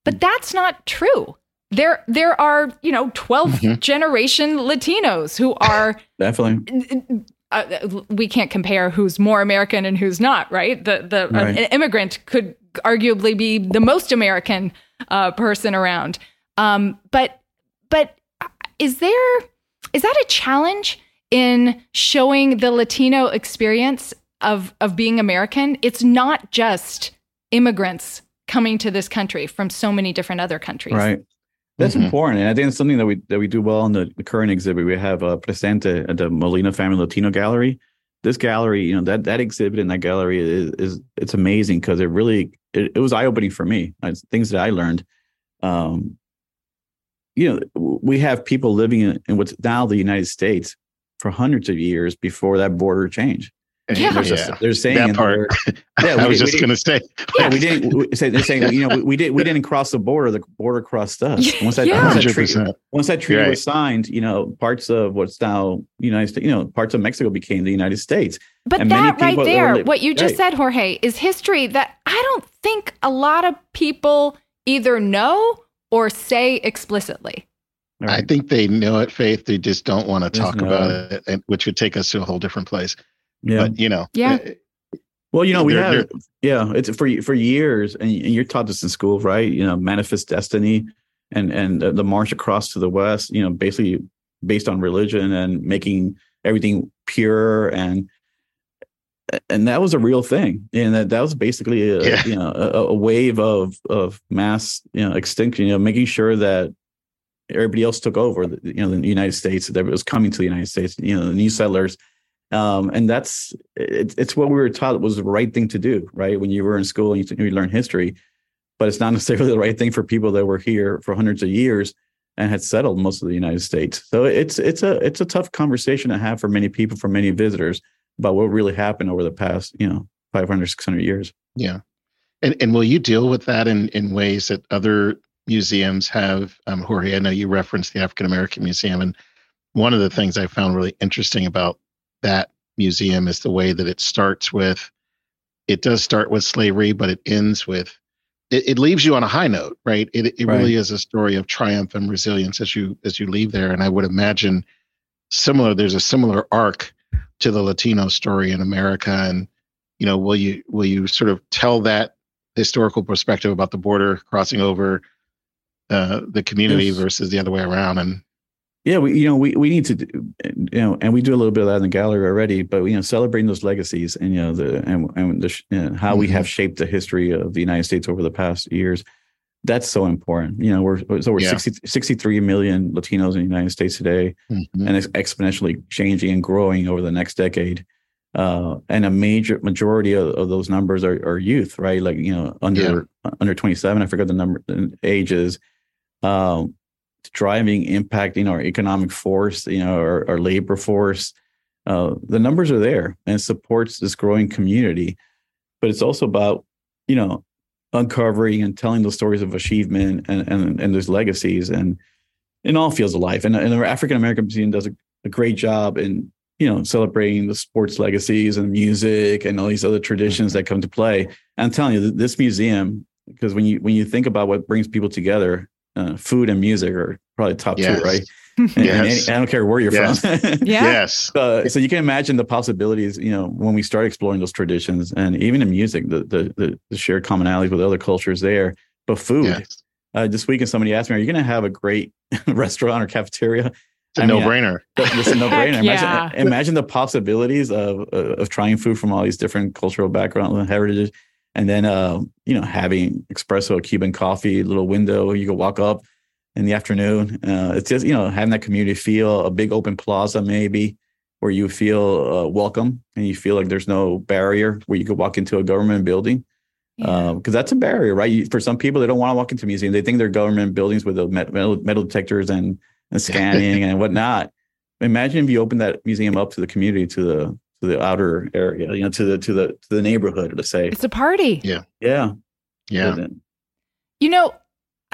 But that's not true. There there are, you know, 12th mm-hmm. generation Latinos who are definitely uh, we can't compare who's more American and who's not, right? The the right. an immigrant could arguably be the most American uh, person around. Um, but but is there is that a challenge in showing the Latino experience of of being American? It's not just immigrants coming to this country from so many different other countries. Right. That's mm-hmm. important, and I think it's something that we that we do well in the, the current exhibit. We have a Presente at the Molina Family Latino Gallery. This gallery, you know, that that exhibit in that gallery is, is it's amazing because it really it, it was eye opening for me. It's things that I learned. Um, you know, we have people living in, in what's now the United States for hundreds of years before that border change. Yeah. They're, Yeah. they're saying that part. there- Yeah, I was just going to say. yeah, we didn't we, say they're saying you know we, we did we didn't cross the border the border crossed us once that, Yeah. once that treaty, once that treaty Right. was signed you know parts of what's now United States you know parts of Mexico became the United States But And many that right people there, li- what you just right. said, Jorge, is history that I don't think a lot of people either know or say explicitly. All I think they know it, Faith. They just don't want to talk know about it, and, which would take us to a whole different place. Yeah But, you know, Yeah. uh, Well, you know, we have yeah, it's for for years, and and you're taught this in school, right? You know, manifest destiny, and and the march across to the west. You know, basically based on religion and making everything pure and and that was a real thing, and that that was basically a Yeah. you know a, a wave of of mass you know extinction. You know, making sure that everybody else took over. You know, the United States that was coming to the United States. You know, the new settlers um, and that's it, it's what we were taught was the right thing to do right when you were in school and you, you learn history but it's not necessarily the right thing for people that were here for hundreds of years and had settled most of the united states so it's it's a it's a tough conversation to have for many people for many visitors about what really happened over the past you know 500 600 years yeah. And and will you deal with that in in ways that other museums have? Um, Jorge, I know you referenced the African American Museum, and one of the things I found really interesting about that museum is the way that it starts with. It does start with slavery, but it ends with. It, it leaves you on a high note, right? It it Right. really is a story of triumph and resilience as you as you leave there, and I would imagine similar. There's a similar arc to the Latino story in America, and you know, will you will you sort of tell that historical perspective about the border crossing over uh, the community Yes. versus the other way around? And Yeah, we you know we we need to do, you know, and we do a little bit of that in the gallery already. But you know, celebrating those legacies and you know the and and the, sh- you know, how we Mhm. have shaped the history of the United States over the past years. That's so important. You know, we're it's over Yeah. 60, 63 million Latinos in the United States today, and it's exponentially changing and growing over the next decade. Uh, and a major majority of, of those numbers are, are youth, right? Like you know, under under twenty seven. I forgot the number the ages. Um, driving, impacting our economic force, you know, our, our labor force. Uh, the numbers are there and supports this growing community. But it's also about, you know, uncovering and telling those stories of achievement and and, and those legacies and in all fields of life. And, and the African American Museum does a, a great job in, you know, celebrating the sports legacies and music and all these other traditions that come to play. And I'm telling you, this museum, because when you when you think about what brings people together, uh, food and music are probably top Yes. two, right? And- and Yes. any- I don't care where you're Yes. from. Yeah. yes, Uh, so you can imagine the possibilities, you know, when we start exploring those traditions and even in music, the the the, the shared commonalities with other cultures there. But food, yes. uh, this weekend somebody asked me, "Are you going to have a great restaurant or cafeteria?" It's a I mean, no-brainer. It's a no-brainer. Heck yeah. Imagine, imagine the possibilities of uh, of trying food from all these different cultural backgrounds and heritages, and then uh, you know having espresso, Cuban coffee, little window you can walk up in the afternoon. Uh, it's just you know having that community feel, a big open plaza maybe where you feel uh, welcome and you feel like there's no barrier where you could walk into a government building Yeah. because that's a barrier, right? You, for some people, they don't want to walk into museums. They think they're government buildings with the metal, metal detectors and, and scanning and whatnot. Imagine if you open that museum up to the community, to the to the outer area, you know, to the to the to the neighborhood, let's say. it's a party. Yeah, Yeah, Yeah. You know,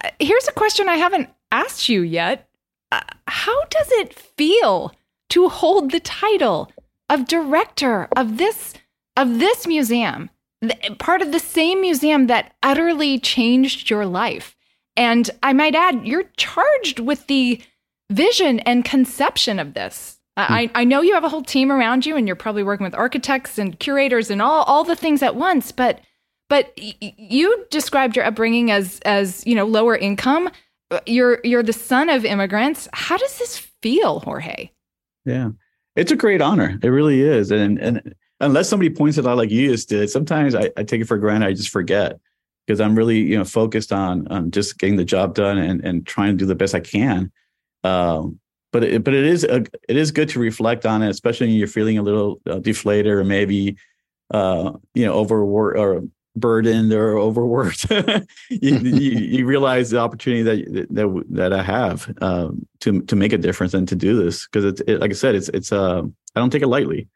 uh, here's a question I haven't asked you yet. Uh, how does it feel to hold the title of director of this of this museum, th- part of the same museum that utterly changed your life? And I might add, you're charged with the vision and conception of this. I, I know you have a whole team around you, and you're probably working with architects and curators and all all the things at once. But but you described your upbringing as as you know lower income. Uh, You're you're the son of immigrants. How does this feel, Jorge? yeah. It's a great honor. It really is. And and unless somebody points it out like you just did, sometimes I, I take it for granted. I just forget because I'm really you know focused on on just getting the job done and and trying to do the best I can. Um, but it, but it is a, it is good to reflect on it, especially when you're feeling a little uh, deflated or maybe uh, you know overworked or burdened or overworked. you, you, you realize the opportunity that that that I have um, to to make a difference and to do this because it's it, like I said, it's it's uh, I don't take it lightly.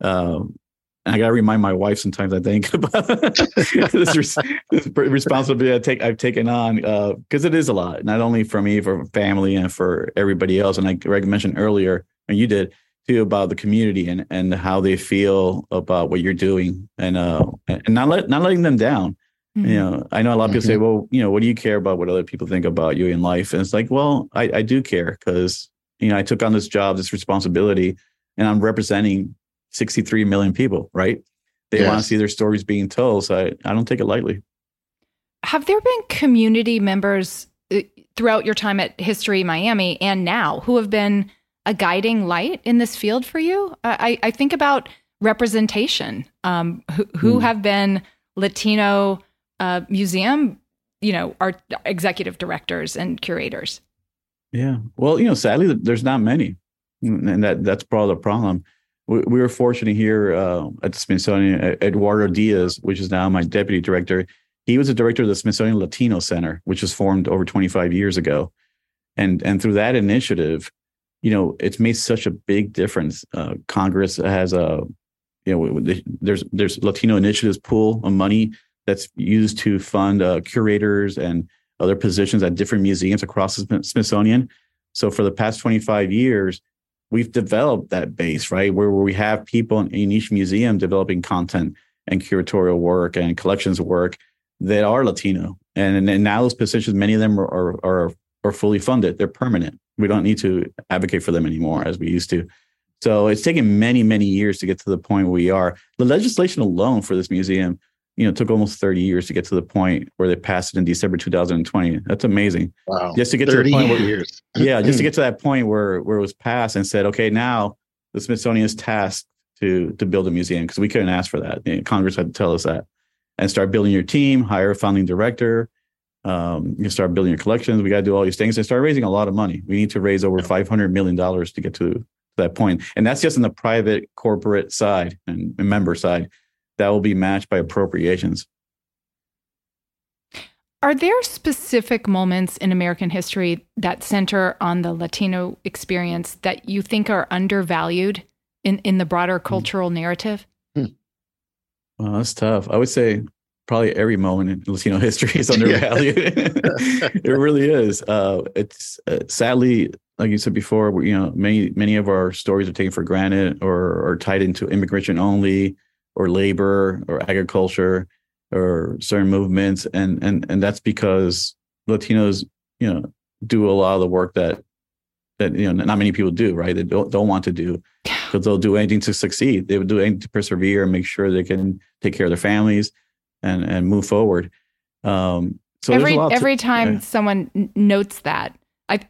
Um, I got to remind my wife sometimes. I think about this, res- this, responsibility I take I've taken on because uh, it is a lot, not only for me, for family, and for everybody else. And like Greg mentioned earlier, and you did too, about the community and and how they feel about what you're doing, and uh, and not let not letting them down. Mm-hmm. You know, I know a lot of people mm-hmm. say, "Well, you know, what do you care about what other people think about you in life?" And it's like, well, I, I do care because you know I took on this job, this responsibility, and I'm representing 63 million people, right? They yes. want to see their stories being told. So I, I don't take it lightly. Have there been community members uh, throughout your time at History Miami and now who have been a guiding light in this field for you? I, I think about representation, um, who, who mm. have been Latino uh, museum, you know, art executive directors and curators. Yeah. Well, you know, sadly, there's not many, and that that's part of the problem we, we were fortunate here uh, at the Smithsonian. Eduardo Diaz, which is now my deputy director, he was a director of the Smithsonian Latino Center, which was formed over 25 years ago, and and through that initiative, you know, it's made such a big difference. Uh, Congress has a, you know, there's there's Latino initiatives pool of money that's used to fund uh, curators and other positions at different museums across the Smithsonian. So for the past 25 years, we've developed that base, right? Where, we have people in, in each museum developing content and curatorial work and collections work that are Latino. And, and now those positions, many of them are, are, are, are fully funded. They're permanent. We don't need to advocate for them anymore as we used to. So it's taken many, many years to get to the point where we are. The legislation alone for this museum you know, took almost 30 years to get to the point where they passed it in December 2020. That's amazing. Wow. Just to get to the point where, years. yeah, just to get to that point where where it was passed and said, okay, now the Smithsonian is tasked to to build a museum because we couldn't ask for that. You know, Congress had to tell us that. And start building your team, hire a founding director, um, you start building your collections. We got to do all these things and start raising a lot of money. We need to raise over $500 million to get to that point. And that's just in the private corporate side and member side that will be matched by appropriations. Are there specific moments in American history that center on the Latino experience that you think are undervalued in, in the broader hmm. cultural narrative? Hmm. Well, that's tough. I would say probably every moment in Latino history is undervalued. it really is. Uh, it's uh, sadly, like you said before, you know, many many of our stories are taken for granted or are tied into immigration only or labor or agriculture or certain movements. And and and that's because latinos you know do a lot of the work that that you know not many people do right? They don't, don't want to do. Because they'll do anything to succeed. They would do anything to persevere and make sure they can take care of their families and and move forward. Um so every every to, time yeah. someone notes that i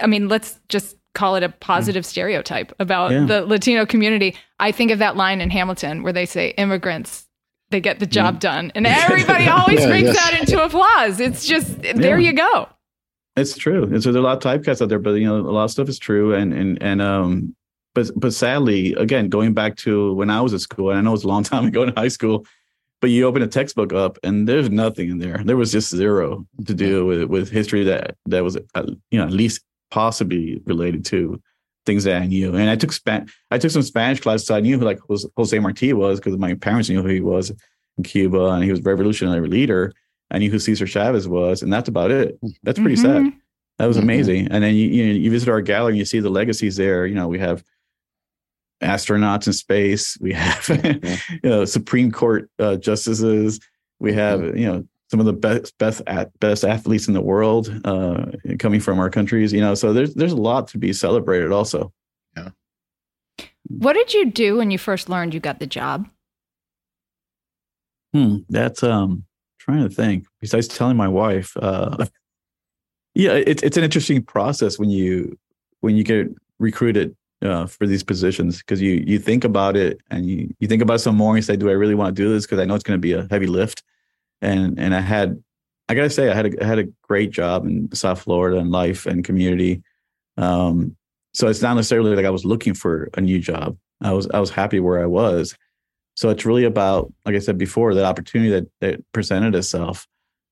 i mean let's just call it a positive mm. stereotype about yeah. the Latino community. I think of that line in Hamilton where they say immigrants they get the job mm. done and everybody always yeah, brings yes. that into applause. It's just there you go. It's true. And so there's a lot of typecasts out there, but you know, a lot of stuff is true. And and and um but but sadly, again, going back to when I was at school, and I know it's a long time ago in high school, but you open a textbook up and there's nothing in there. There was just zero to do with with history that that was uh, you know at least possibly related to things that I knew. And I took Span I took some Spanish classes. So I knew who like Jose Marti was because my parents knew who he was in Cuba and he was a revolutionary leader. I knew who Cesar Chavez was, and that's about it. That's pretty mm-hmm. sad. That was mm-hmm. amazing. And then you you, know, you visit our gallery and you see the legacies there. You know, we have astronauts in space. We have you know Supreme Court uh, justices. We have mm-hmm. you know some of the best best at, best athletes in the world uh, coming from our countries. You know, so there's there's a lot to be celebrated. Also, yeah. What did you do when you first learned you got the job? Hmm, that's um trying to think. Besides telling my wife, uh, yeah, it's it's an interesting process when you when you get recruited uh, for these positions because you you think about it and you you think about some more and you say, do I really want to do this? Because I know it's going to be a heavy lift and and I had I gotta say I had a I had a great job in South Florida and life and community. Um, so it's not necessarily like I was looking for a new job. I was I was happy where I was. So it's really about, like I said before, that opportunity that that presented itself.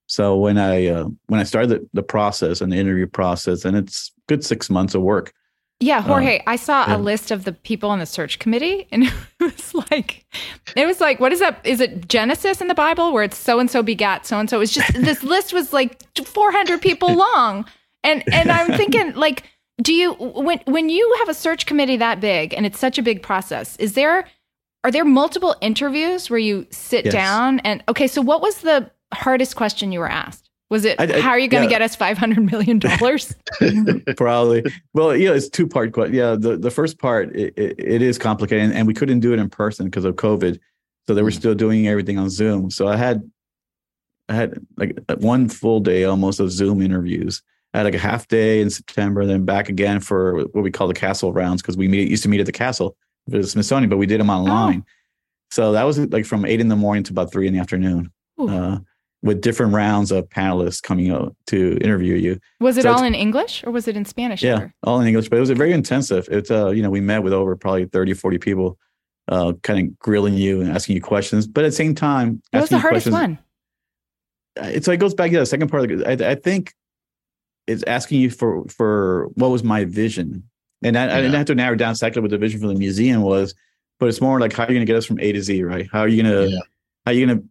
So when I uh, when I started the, the process and the interview process, and it's good six months of work, Yeah, Jorge, um, I saw yeah. a list of the people on the search committee, and it was like, it was like, what is that? Is it Genesis in the Bible where it's so and so begat so and so? It's just this list was like 400 people long, and and I'm thinking like, do you when when you have a search committee that big and it's such a big process? Is there are there multiple interviews where you sit yes. down and okay? So what was the hardest question you were asked? Was it I, I, how are you going to yeah. get us five hundred million dollars? Probably. Well, yeah, it's two part. Question. Yeah, the the first part it, it, it is complicated, and, and, we couldn't do it in person because of COVID, so they were mm. still doing everything on Zoom. So I had I had like one full day almost of Zoom interviews. I had like a half day in September, then back again for what we call the castle rounds because we meet, used to meet at the castle for the Smithsonian, but we did them online. Oh. So that was like from eight in the morning to about three in the afternoon. Uh, with different rounds of panelists coming out to interview you. Was it so all in English or was it in Spanish? Yeah, ever? all in English, but it was very intensive. It's uh, you know, we met with over probably 30, 40 people, uh, kind of grilling you and asking you questions. But at the same time, what was the hardest one? It's so it goes back to the second part. Of it. I, I think it's asking you for for what was my vision, and I, yeah. I didn't have to narrow down exactly what the vision for the museum was, but it's more like how are you going to get us from A to Z, right? How are you going to yeah. how are you going to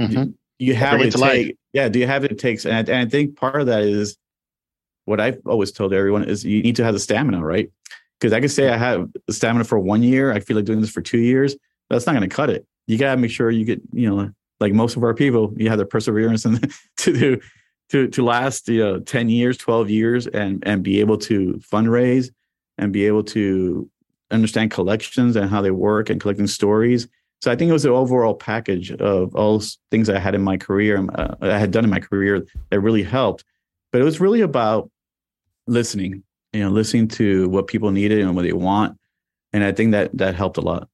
Mm-hmm you have it take, yeah do you have it takes and I, and I think part of that is what i've always told everyone is you need to have the stamina right? Because i can say i have stamina for one year i feel like doing this for two years that's not going to cut it. You got to make sure you get you know like most of our people you have the perseverance and to do to to last you know 10 years 12 years and and be able to fundraise and be able to understand collections and how they work and collecting stories so I think it was the overall package of all things I had in my career, uh, I had done in my career that really helped. But it was really about listening, you know, listening to what people needed and what they want, and I think that that helped a lot.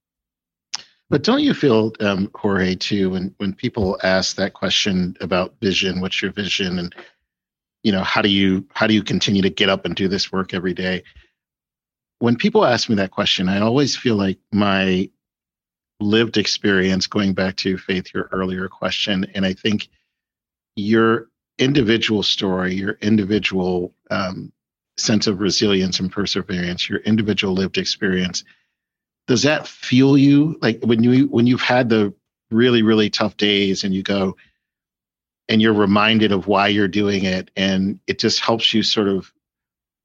But don't you feel, um, Jorge, too, when when people ask that question about vision, what's your vision, and you know, how do you how do you continue to get up and do this work every day? When people ask me that question, I always feel like my lived experience going back to faith your earlier question and i think your individual story your individual um, sense of resilience and perseverance your individual lived experience does that fuel you? Like when you when you've had the really really tough days and you go and you're reminded of why you're doing it and it just helps you sort of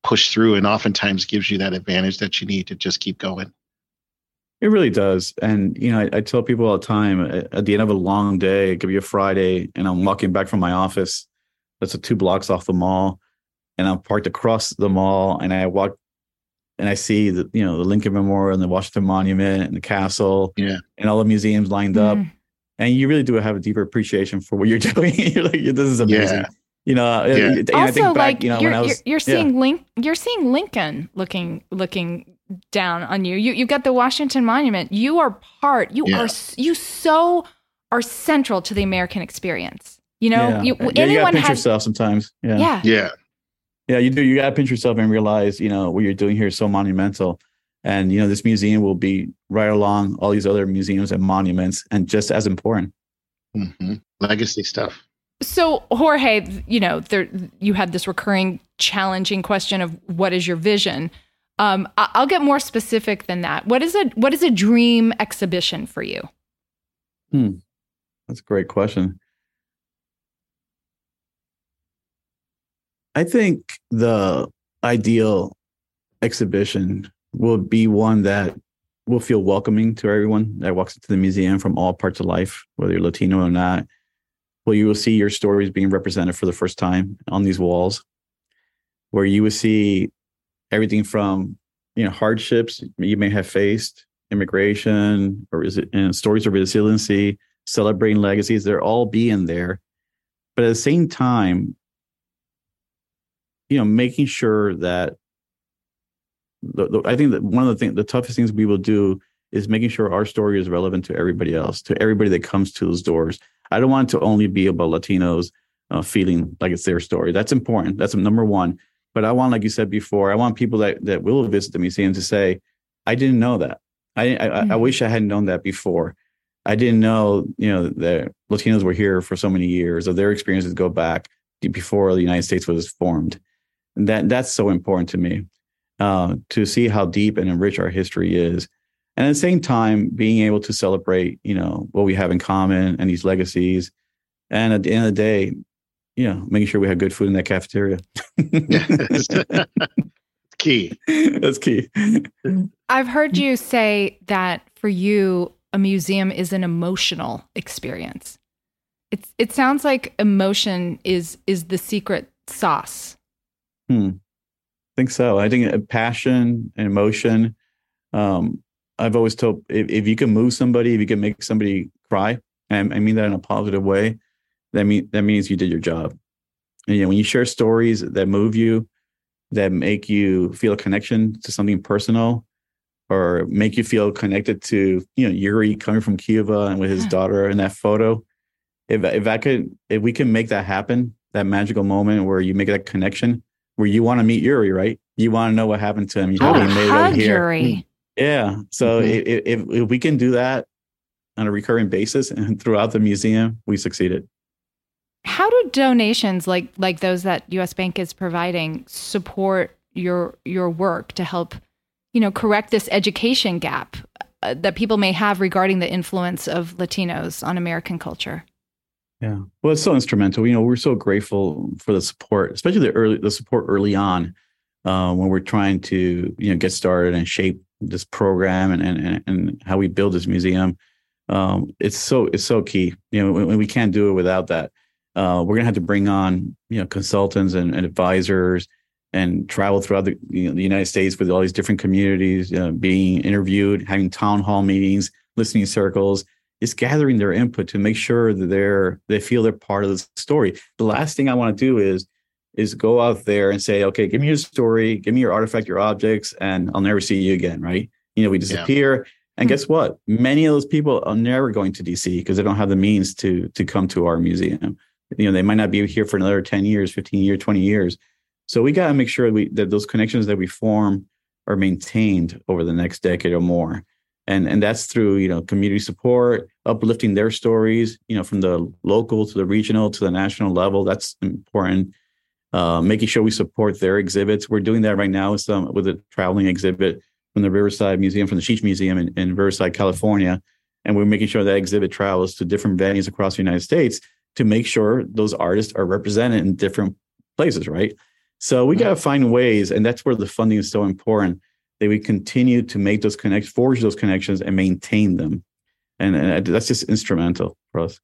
push through and oftentimes gives you that advantage that you need to just keep going it really does. And, you know, I, I, tell people all the time at the end of a long day, it could be a Friday, and I'm walking back from my office. That's a two blocks off the mall. And I'm parked across the mall and I walk and I see the, you know, the Lincoln Memorial and the Washington Monument and the castle yeah. and all the museums lined mm-hmm. up. And you really do have a deeper appreciation for what you're doing. you're like, this is amazing. Yeah. You know, yeah. also, back, like you know, you're, was, you're, seeing yeah. Link, you're seeing Lincoln looking looking down on you. You you got the Washington Monument. You are part. You yeah. are you so are central to the American experience. You know, yeah. you yeah, anyone you gotta pinch has, yourself sometimes. Yeah. yeah, yeah, yeah. You do. You got to pinch yourself and realize, you know, what you're doing here is so monumental. And you know, this museum will be right along all these other museums and monuments, and just as important. Mm-hmm. Legacy stuff. So Jorge, you know, there you had this recurring challenging question of what is your vision? Um, I'll get more specific than that. What is a what is a dream exhibition for you? Hmm, that's a great question. I think the ideal exhibition will be one that will feel welcoming to everyone that walks into the museum from all parts of life, whether you're Latino or not. You will see your stories being represented for the first time on these walls, where you will see everything from you know hardships you may have faced, immigration, or is it and stories of resiliency, celebrating legacies. They're all being there, but at the same time, you know, making sure that the, the, I think that one of the things, the toughest things we will do is making sure our story is relevant to everybody else, to everybody that comes to those doors. I don't want to only be about Latinos uh, feeling like it's their story. That's important. That's number one. But I want, like you said before, I want people that that will visit the museum to say, "I didn't know that. I I, mm-hmm. I wish I hadn't known that before. I didn't know, you know, that Latinos were here for so many years, or their experiences go back before the United States was formed. And that that's so important to me. uh, to see how deep and enrich our history is. And at the same time, being able to celebrate, you know, what we have in common and these legacies. And at the end of the day, you know, making sure we have good food in that cafeteria. key. That's key. I've heard you say that for you, a museum is an emotional experience. It's it sounds like emotion is is the secret sauce. Hmm. I think so. I think uh, passion and emotion. Um, I've always told if, if you can move somebody, if you can make somebody cry, and I mean that in a positive way, that mean that means you did your job. And, you know, when you share stories that move you, that make you feel a connection to something personal, or make you feel connected to you know Yuri coming from Cuba and with his daughter in that photo. If if I could, if we can make that happen, that magical moment where you make that connection, where you want to meet Yuri, right? You want to know what happened to him. You oh, he made it here. Yuri. Yeah. So mm-hmm. if, if if we can do that on a recurring basis and throughout the museum, we succeeded. How do donations like like those that US Bank is providing support your your work to help you know, correct this education gap uh, that people may have regarding the influence of Latinos on American culture. Yeah, well, it's so instrumental. You know, we're so grateful for the support, especially the early the support early on uh, when we're trying to you know get started and shape this program and and and how we build this museum. Um, it's so it's so key. You know, we, we can't do it without that. Uh, we're gonna have to bring on you know consultants and, and advisors and travel throughout the, you know, the United States with all these different communities, uh, being interviewed, having town hall meetings, listening circles, just gathering their input to make sure that they're they feel they're part of the story. The last thing I want to do is is go out there and say, okay, give me your story, give me your artifact, your objects, and I'll never see you again, right? You know, we disappear. Yeah. And hmm. guess what? Many of those people are never going to DC because they don't have the means to to come to our museum. You know, they might not be here for another 10 years, 15 years, 20 years. So we got to make sure we, that those connections that we form are maintained over the next decade or more. And, and that's through you know community support, uplifting their stories, you know, from the local to the regional to the national level. That's important. Uh, making sure we support their exhibits. We're doing that right now with some with a traveling exhibit from the Riverside Museum, from the Cheech Museum in, in Riverside, California, and we're making sure that exhibit travels to different venues across the United States to make sure those artists are represented in different places, right? So we got to find ways, and that's where the funding is so important that we continue to make those connections, forge those connections, and maintain them. And, and that's just instrumental for us.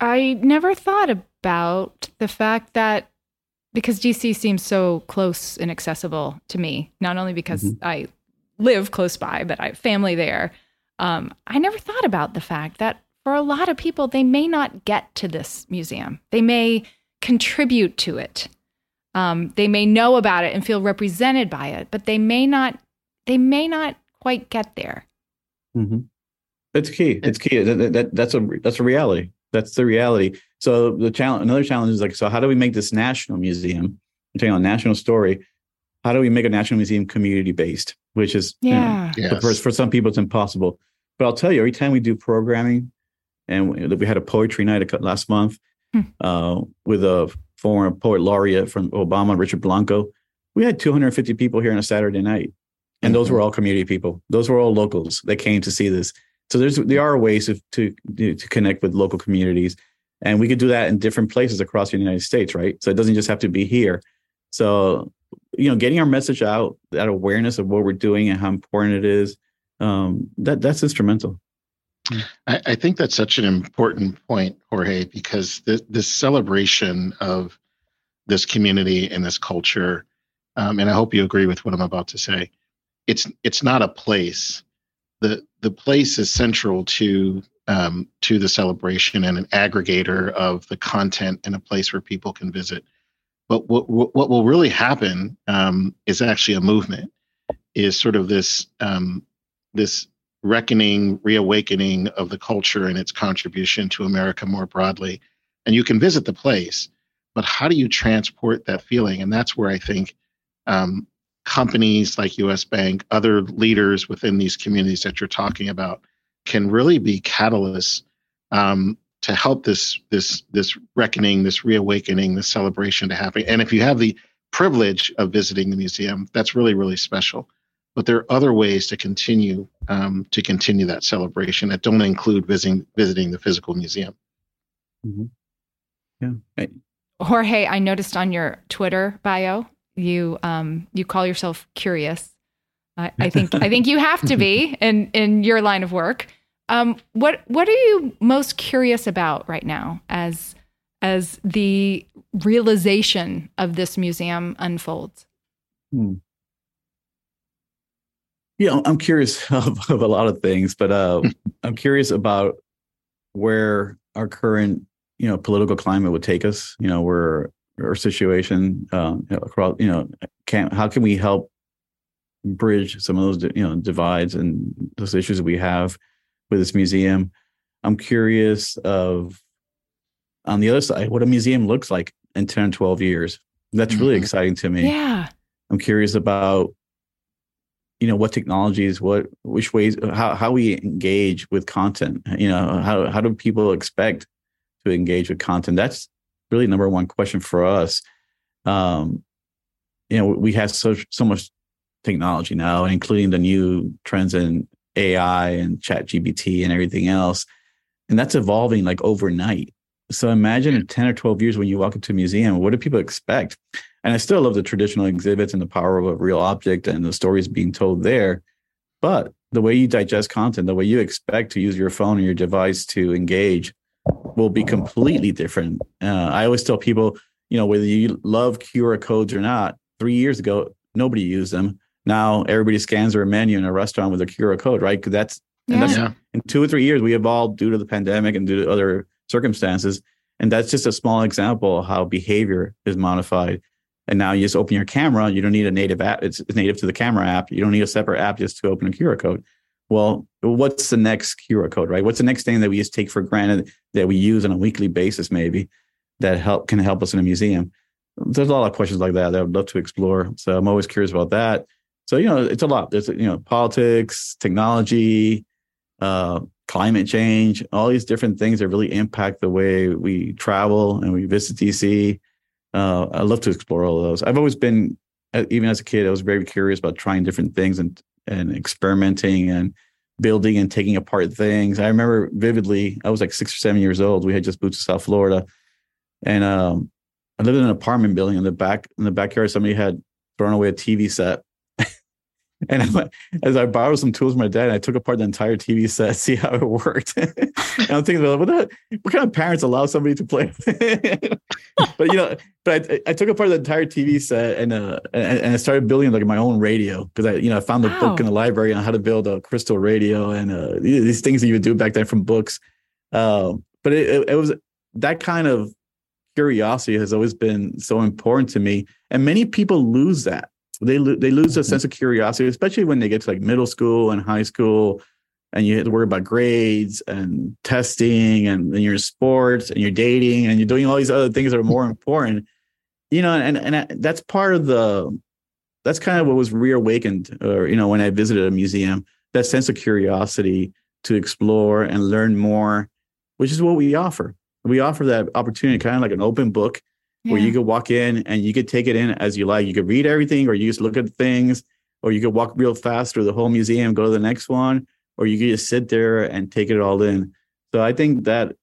I never thought about the fact that because DC seems so close and accessible to me, not only because mm-hmm. I live close by, but I have family there. Um, I never thought about the fact that for a lot of people, they may not get to this museum. They may contribute to it um, they may know about it and feel represented by it, but they may not. They may not quite get there. Mm-hmm. It's key. It's key. That, that, that's a that's a reality. That's the reality. So the challenge, another challenge is like, so how do we make this national museum? I'm telling you, a national story. How do we make a national museum community based? Which is, yeah, you know, yes. for, for some people it's impossible. But I'll tell you, every time we do programming, and we, we had a poetry night last month hmm. uh, with a former poet laureate from Obama, Richard Blanco. We had 250 people here on a Saturday night, and those were all community people. Those were all locals that came to see this. So there's there are ways of, to to connect with local communities, and we could do that in different places across the United States, right? So it doesn't just have to be here. So you know, getting our message out, that awareness of what we're doing and how important it is, um, that that's instrumental. I, I, think that's such an important point, Jorge, because this, this celebration of this community and this culture, um, and I hope you agree with what I'm about to say. It's it's not a place. the The place is central to um, to the celebration and an aggregator of the content and a place where people can visit. But what what will really happen um, is actually a movement. Is sort of this um, this reckoning, reawakening of the culture and its contribution to America more broadly. And you can visit the place, but how do you transport that feeling? And that's where I think um, companies like US Bank, other leaders within these communities that you're talking about, can really be catalysts um, to help this this this reckoning, this reawakening, this celebration to happen. And if you have the privilege of visiting the museum. That's really, really special. But there are other ways to continue um, to continue that celebration that don't include visiting visiting the physical museum. Mm-hmm. Yeah. Hey. Jorge, I noticed on your Twitter bio you um, you call yourself curious. I, I think I think you have to be in in your line of work. Um, what what are you most curious about right now as as the realization of this museum unfolds? Hmm. Yeah, I'm curious of, of a lot of things, but uh, I'm curious about where our current, you know, political climate would take us. You know, where our situation uh, across, you know, can how can we help bridge some of those, you know, divides and those issues that we have with this museum? I'm curious of on the other side what a museum looks like in 10 12 years. That's really mm-hmm. exciting to me. Yeah. I'm curious about you know what technologies what which ways how, how we engage with content you know how, how do people expect to engage with content? That's really number one question for us. Um you know we have so so much technology now including the new trends in ai and chat gpt and everything else and that's evolving like overnight so imagine in 10 or 12 years when you walk into a museum, what do people expect? And I still love the traditional exhibits and the power of a real object and the stories being told there. But the way you digest content, the way you expect to use your phone or your device to engage will be completely different. Uh, I always tell people, you know, whether you love QR codes or not, three years ago, nobody used them. Now everybody scans their menu in a restaurant with a QR code, right? Because that's, yeah. that's yeah. in two or three years, we evolved due to the pandemic and due to other circumstances. And that's just a small example of how behavior is modified. And now you just open your camera. You don't need a native app. It's native to the camera app. You don't need a separate app just to open a QR code. Well, what's the next QR code, right? What's the next thing that we just take for granted that we use on a weekly basis, maybe that help can help us in a museum? There's a lot of questions like that that I would love to explore. So I'm always curious about that. So you know, it's a lot. There's you know, politics, technology, uh, climate change, all these different things that really impact the way we travel and we visit DC. Uh, I love to explore all of those. I've always been, uh, even as a kid, I was very curious about trying different things and and experimenting and building and taking apart things. I remember vividly, I was like six or seven years old. We had just moved to South Florida, and um, I lived in an apartment building. In the back, in the backyard, somebody had thrown away a TV set, and as I borrowed some tools from my dad, I took apart the entire TV set, see how it worked. and I'm thinking, what, the, what kind of parents allow somebody to play? but you know, but I, I, took apart the entire TV set and uh, and, and I started building like my own radio because I you know I found the wow. book in the library on how to build a crystal radio and uh, these things that you would do back then from books. Um, but it, it, it was that kind of curiosity has always been so important to me, and many people lose that they lo- they lose a mm-hmm. sense of curiosity, especially when they get to like middle school and high school, and you have to worry about grades and testing, and, and you're sports and you're dating and you're doing all these other things that are more important. You know, and and that's part of the that's kind of what was reawakened, or you know, when I visited a museum, that sense of curiosity to explore and learn more, which is what we offer. We offer that opportunity, kind of like an open book yeah. where you could walk in and you could take it in as you like. You could read everything, or you just look at things, or you could walk real fast through the whole museum, go to the next one, or you could just sit there and take it all in. So I think that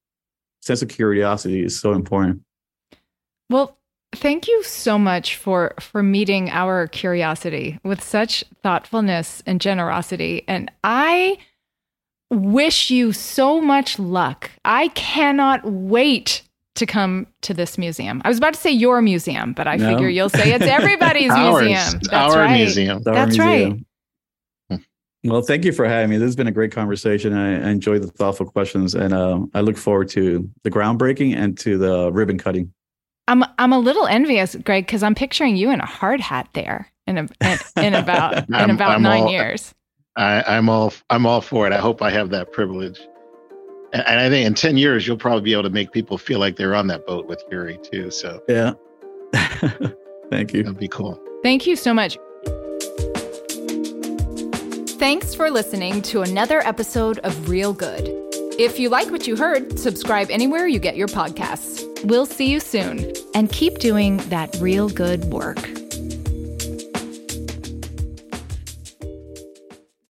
sense of curiosity is so important. Well, thank you so much for for meeting our curiosity with such thoughtfulness and generosity. And I wish you so much luck. I cannot wait to come to this museum. I was about to say your museum, but I no. figure you'll say it's everybody's museum. That's our right. museum. That's our right. Well, thank you for having me. This has been a great conversation. I, I enjoy the thoughtful questions, and uh, I look forward to the groundbreaking and to the ribbon cutting. I'm I'm a little envious, Greg, because I'm picturing you in a hard hat there in a, in, in about in about I'm 9 all, years. I, I'm all I'm all for it. I hope I have that privilege. And, I think in 10 years, you'll probably be able to make people feel like they're on that boat with Yuri too. So, yeah. Thank you. That'd be cool. Thank you so much. Thanks for listening to another episode of Real Good. If you like what you heard, subscribe anywhere you get your podcasts. We'll see you soon and keep doing that real good work.